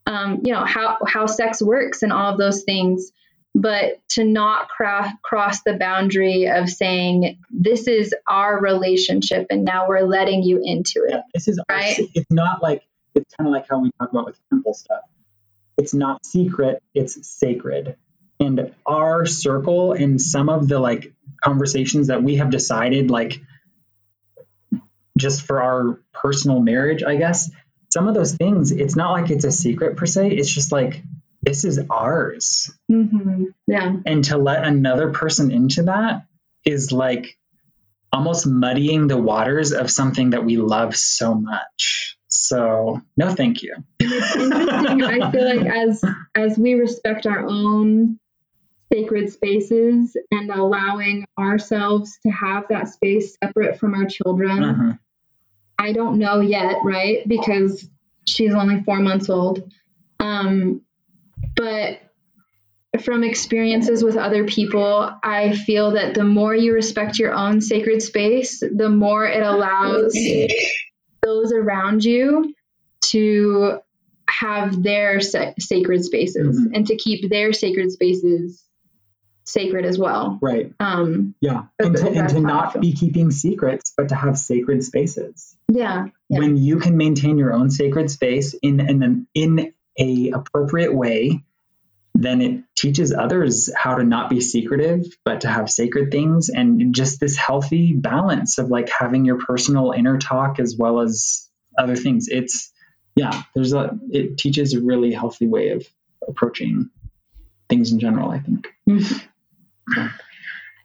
um, you know, how how sex works and all of those things. But to not cra- cross the boundary of saying this is our relationship and now we're letting you into it. Yeah, this is our- Right. it's not like it's kind of like how we talk about with temple stuff. It's not secret, it's sacred. And our circle and some of the like conversations that we have decided like just for our personal marriage, I guess, some of those things, it's not like it's a secret per se. It's just like this is ours. Mm-hmm. Yeah. And to let another person into that is like almost muddying the waters of something that we love so much. So, no, thank you. interesting. I feel like as as we respect our own sacred spaces and allowing ourselves to have that space separate from our children. Mhm. I don't know yet, right? Because she's only four months old. Um, but from experiences with other people, I feel that the more you respect your own sacred space, the more it allows those around you to have their sa- sacred spaces Mhm. and to keep their sacred spaces sacred as well. Right. Um, Yeah. And to, and to not be keeping secrets, but to have sacred spaces. yeah. yeah. When you can maintain your own sacred space in, in, an, in a appropriate way, then it teaches others how to not be secretive, but to have sacred things and just this healthy balance of like having your personal inner talk as well as other things. It's, yeah, there's a, it teaches a really healthy way of approaching things in general, I think.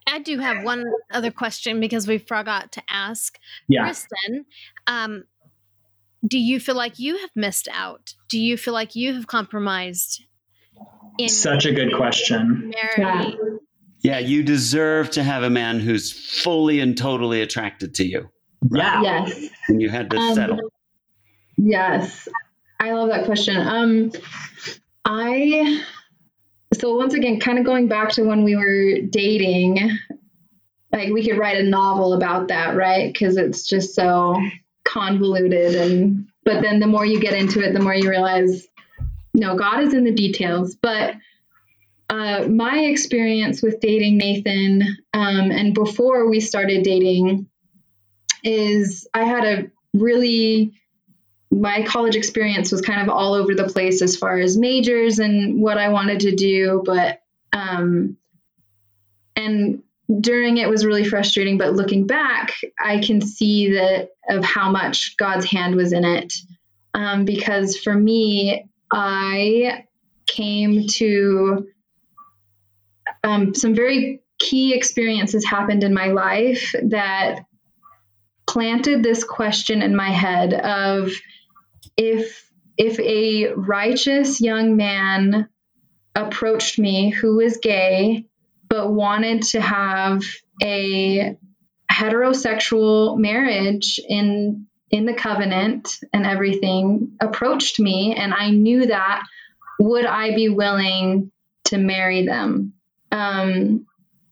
I do have one other question because we forgot to ask. Yeah. Kristen, um, do you feel like you have missed out? Do you feel like you have compromised in Such a good question. marriage? Yeah, you deserve to have a man who's fully and totally attracted to you. Yeah. Yes. And you had to Um, settle. Yes. I love that question. Um I so once again kind of going back to when we were dating like we could write a novel about that, right? Cuz it's just so convoluted and but then the more you get into it the more you realize no, God is in the details, but uh, my experience with dating Nathan um, and before we started dating is I had a really my college experience was kind of all over the place as far as majors and what I wanted to do, but um, and during it was really frustrating. But looking back, I can see that of how much God's hand was in it, um, because for me, I came to um, some very key experiences happened in my life that planted this question in my head of if if a righteous young man approached me who was gay but wanted to have a heterosexual marriage in in the covenant and everything approached me. And I knew that would I be willing to marry them? Um,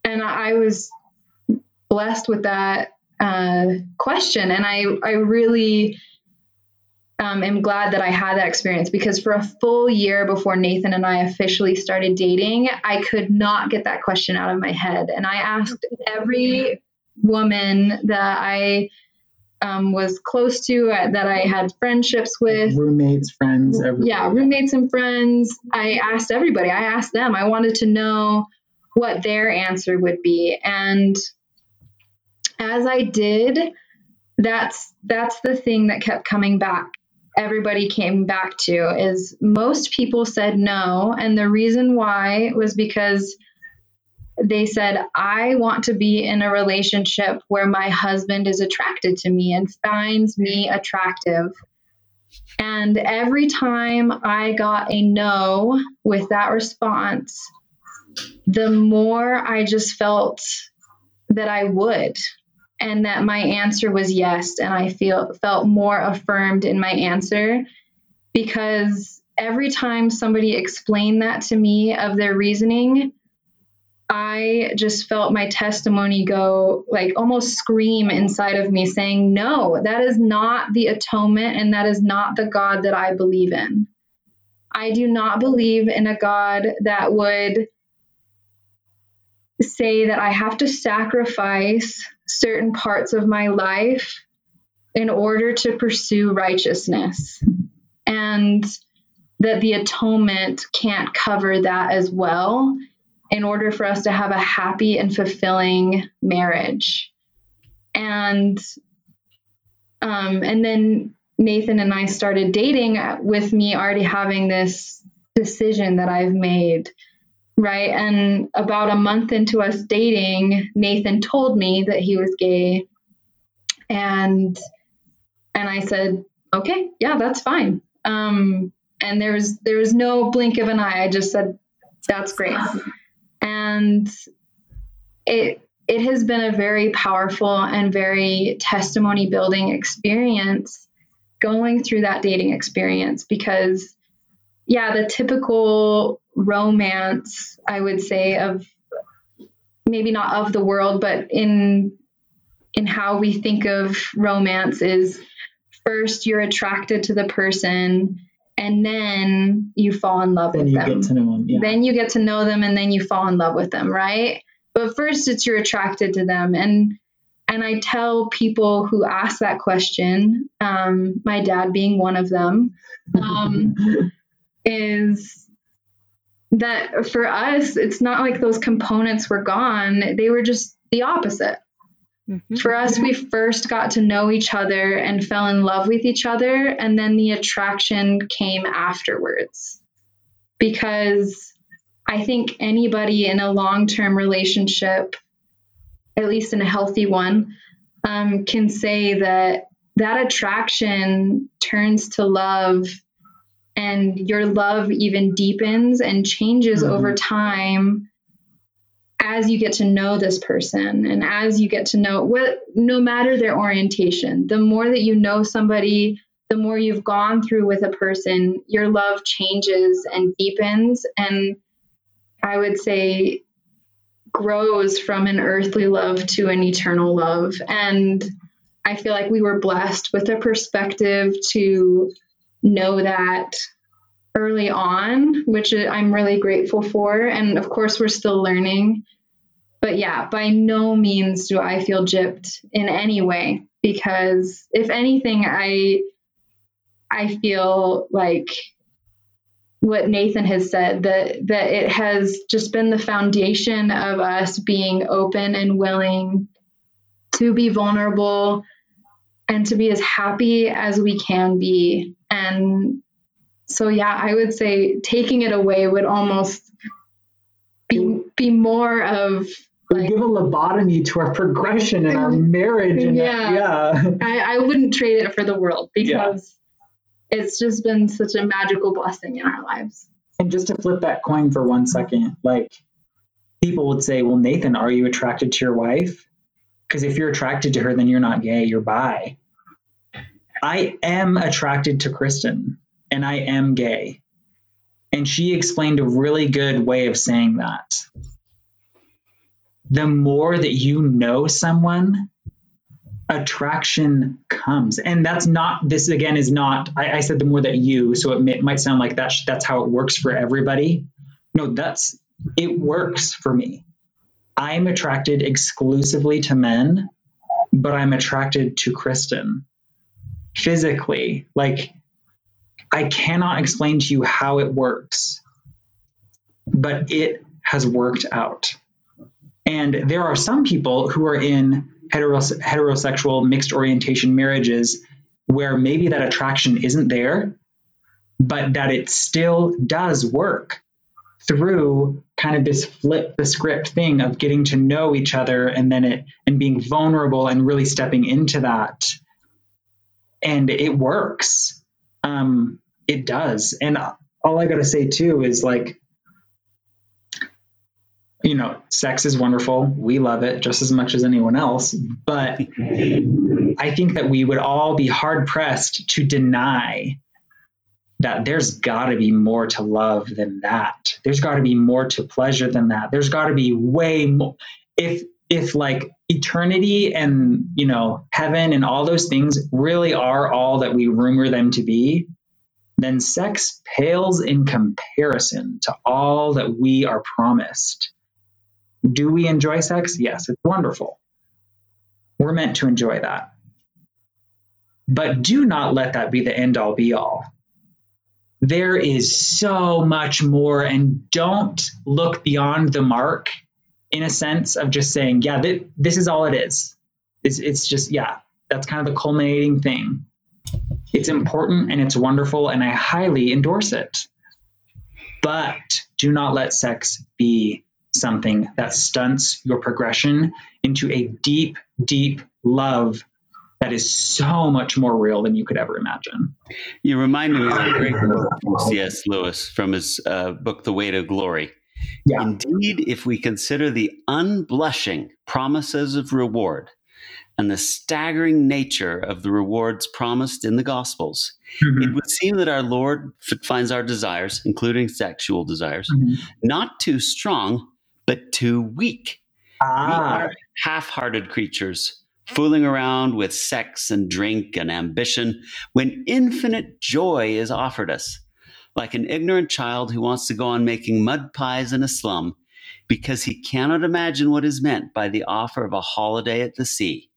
and I, was blessed with that uh, question. And I I really um, am glad that I had that experience because for a full year before Nathan and I officially started dating, I could not get that question out of my head. And I asked every woman that I um, was close to, uh, that I had friendships with, Roommates, friends, everything. yeah, roommates and friends. I asked everybody, I asked them, I wanted to know what their answer would be. And as I did, that's that's the thing that kept coming back. Everybody came back to is most people said no, and the reason why was because they said I want to be in a relationship where my husband is attracted to me and finds me attractive. And every time I got a no with that response, the more I just felt that I would and that my answer was yes and I feel felt more affirmed in my answer because every time somebody explained that to me of their reasoning I just felt my testimony go like almost scream inside of me saying, No, that is not the atonement and that is not the God that I believe in. I do not believe in a God that would say that I have to sacrifice certain parts of my life in order to pursue righteousness. And that the atonement can't cover that as well in order for us to have a happy and fulfilling marriage. And um, and then Nathan and I started dating with me already having this decision that I've made, right? And about a month into us dating, Nathan told me that he was gay, and and I said, okay, yeah, that's fine. Um, and there was there was no blink of an eye. I just said, that's great and it it has been a very powerful and very testimony building experience going through that dating experience because yeah the typical romance i would say of maybe not of the world but in in how we think of romance is first you're attracted to the person and then you fall in love then with you them. get to know them. Yeah. Then you get to know them and then you fall in love with them, right? But first it's you're attracted to them. And and I tell people who ask that question, um, my dad being one of them, um, is that for us, it's not like those components were gone. They were just the opposite. Mhm. For us, we first got to know each other and fell in love with each other, and then the attraction came afterwards. Because I think anybody in a long term relationship, at least in a healthy one, um, can say that that attraction turns to love and your love even deepens and changes Mhm. over time as you get to know this person and as you get to know what no matter their orientation the more that you know somebody the more you've gone through with a person your love changes and deepens and i would say grows from an earthly love to an eternal love and i feel like we were blessed with a perspective to know that early on, which I'm really grateful for. And of course, we're still learning. But yeah, by no means do I feel gypped in any way because if anything, I I feel like what Nathan has said that that it has just been the foundation of us being open and willing to be vulnerable and to be as happy as we can be and so yeah i would say taking it away would almost be be more of We like give a lobotomy to our progression and our marriage. And Yeah. yeah. I, I wouldn't trade it for the world Yeah. because it's just been such a magical blessing in our lives And just to flip that coin for one second, like people would say, Well, Nathan, are you attracted to your wife? Because if you're attracted to her, then you're not gay, you're bi. I am attracted to Kristen and I am gay. And she explained a really good way of saying that. The more that you know someone, attraction comes. And that's not, this again is not, I, I said the more that you, so it may, might sound like that's, that's how it works for everybody. No, that's, it works for me. I'm attracted exclusively to men, but I'm attracted to Kristen physically. Like, I cannot explain to you how it works, but it has worked out. And there are some people who are in heteros- heterosexual mixed orientation marriages where maybe that attraction isn't there, but that it still does work through kind of this flip the script thing of getting to know each other and then it and being vulnerable and really stepping into that. And it works. Um it does. And all i gotta say too is like you know sex is wonderful. We love it just as much as anyone else. But i think that we would all be hard pressed to deny that there's got to be more to love than that. There's got to be more to pleasure than that. There's got to be way more. If if like eternity and you know heaven and all those things really are all that we rumor them to be, then sex pales in comparison to all that we are promised. Do we enjoy sex? Yes, it's wonderful. We're meant to enjoy that. But do not let that be the end all be all there is so much more and don't look beyond the mark in a sense of just saying yeah th- this is all it is. It's, it's just yeah that's kind of the culminating thing. It's important and it's wonderful and i highly endorse it. But do not let sex be something that stunts your progression into a deep deep love that is so much more real than you could ever imagine. You remind me of a great quote from C.S. Lewis from his uh, book, The Weight of Glory. Yeah. Indeed, if we consider the unblushing promises of reward and the staggering nature of the rewards promised in the Gospels, mm-hmm. it would seem that our Lord finds our desires, including sexual desires, mm-hmm. not too strong, but too weak. Ah. We are half hearted creatures fooling around with sex and drink and ambition when infinite joy is offered us, like an ignorant child who wants to go on making mud pies in a slum because he cannot imagine what is meant by the offer of a holiday at the sea.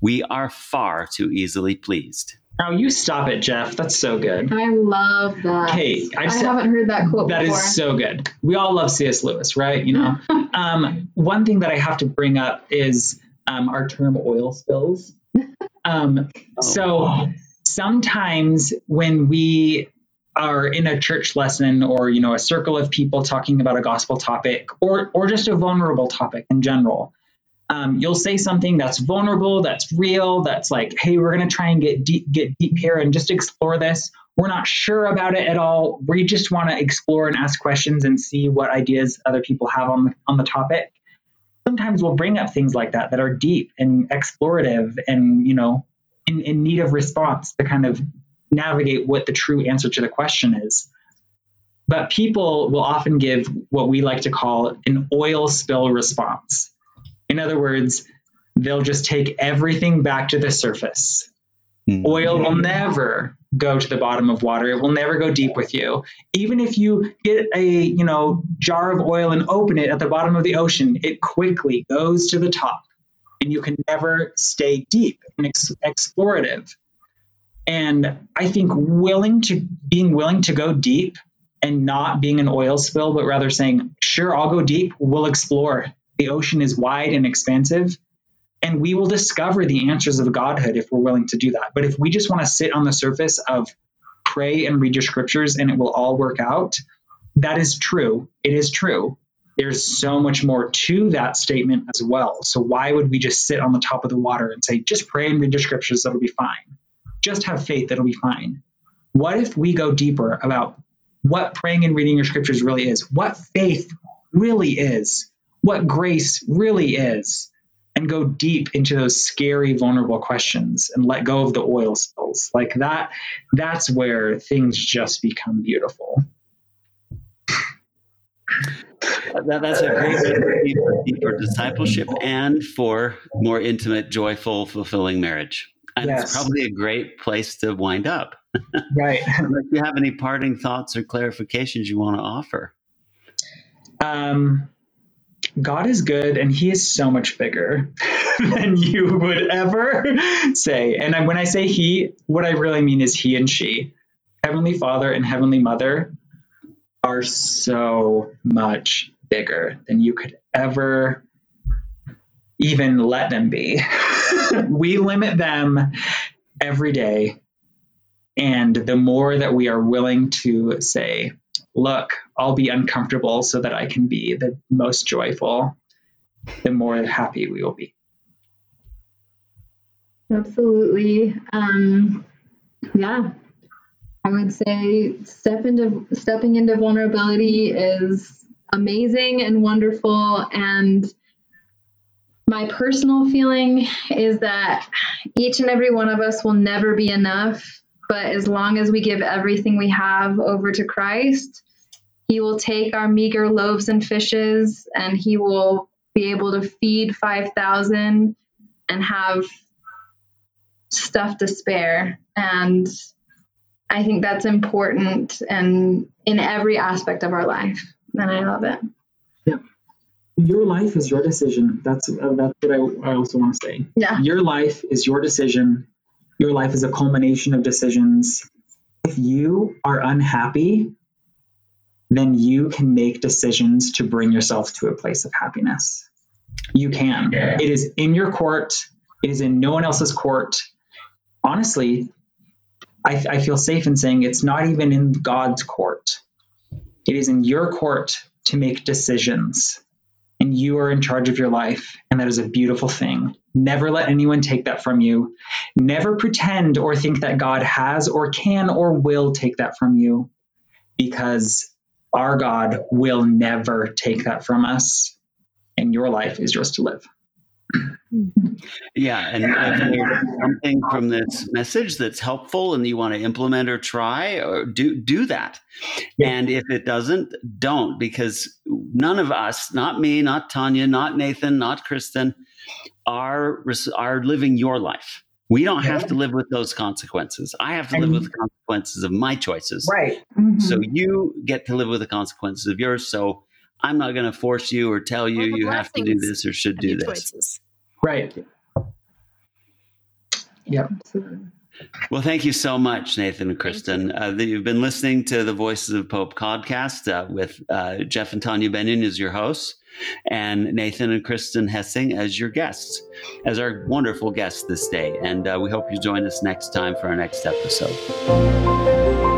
We are far too easily pleased. Now you stop it, Jeff. That's so good. I love that. Okay, I, just, I haven't heard that quote. That before. is so good. We all love C.S. Lewis, right? You know. um, one thing that I have to bring up is um, our term oil spills. Um, oh, so sometimes when we are in a church lesson or you know a circle of people talking about a gospel topic or or just a vulnerable topic in general um, you'll say something that's vulnerable that's real that's like hey we're going to try and get deep get deep here and just explore this. We're not sure about it at all. We just want to explore and ask questions and see what ideas other people have on the, on the topic sometimes we'll bring up things like that that are deep and explorative and you know in, in need of response to kind of navigate what the true answer to the question is. But people will often give what we like to call an oil spill response. In other words they'll just take everything back to the surface. Mm-hmm. oil will never go to the bottom of water. It will never go deep with you. Even if you get a, you know, jar of oil and open it at the bottom of the ocean, it quickly goes to the top. And you can never stay deep and ex- explorative. And I think willing to being willing to go deep and not being an oil spill, but rather saying, sure, I'll go deep, we'll explore. The ocean is wide and expansive and we will discover the answers of godhood if we're willing to do that. But if we just want to sit on the surface of pray and read your scriptures and it will all work out, that is true. It is true. There's so much more to that statement as well. So why would we just sit on the top of the water and say, just pray and read your scriptures, that'll be fine? Just have faith, that'll be fine. What if we go deeper about what praying and reading your scriptures really is, what faith really is, what grace really is? And go deep into those scary vulnerable questions and let go of the oil spills. Like that that's where things just become beautiful. That, that's a great way for discipleship and for more intimate joyful fulfilling marriage. And yes. it's probably a great place to wind up. Right. If you have any parting thoughts or clarifications you want to offer. Um God is good and he is so much bigger than you would ever say. And when I say he, what I really mean is he and she. Heavenly Father and Heavenly Mother are so much bigger than you could ever even let them be. we limit them every day. And the more that we are willing to say, look, I'll be uncomfortable so that I can be the most joyful, the more happy we will be. Absolutely. Um, yeah, I would say step into stepping into vulnerability is amazing and wonderful. And my personal feeling is that each and every one of us will never be enough But as long as we give everything we have over to Christ, He will take our meager loaves and fishes and He will be able to feed 5,000 and have stuff to spare. And I think that's important and in every aspect of our life. And I love it. Yeah. Your life is your decision. That's uh, that's what I, I also want to say. Yeah. Your life is your decision. Your life is a culmination of decisions. If you are unhappy, then you can make decisions to bring yourself to a place of happiness. You can. Yeah. It is in your court. It is in no one else's court. Honestly, I, I feel safe in saying it's not even in God's court. It is in your court to make decisions, and you are in charge of your life. And that is a beautiful thing. Never let anyone take that from you. Never pretend or think that God has or can or will take that from you because our God will never take that from us. And your life is yours to live. Yeah, and if there's something from this message that's helpful and you want to implement or try, or do do that. Yeah. And if it doesn't, don't because none of us, not me, not Tanya, not Nathan, not Kristen, are are living your life. We don't have to live with those consequences. I have to live with the consequences of my choices. Right. Mm-hmm. So you get to live with the consequences of yours. So I'm not going to force you or tell you you have to do this or should do this. Choices. Right. Yeah. Well, thank you so much, Nathan and Kristen. Uh, you've been listening to the Voices of Hope podcast uh, with uh, Jeff and Tanya Bennion as your hosts, and Nathan and Kristen Hessing as your guests, as our wonderful guests this day. And uh, we hope you join us next time for our next episode.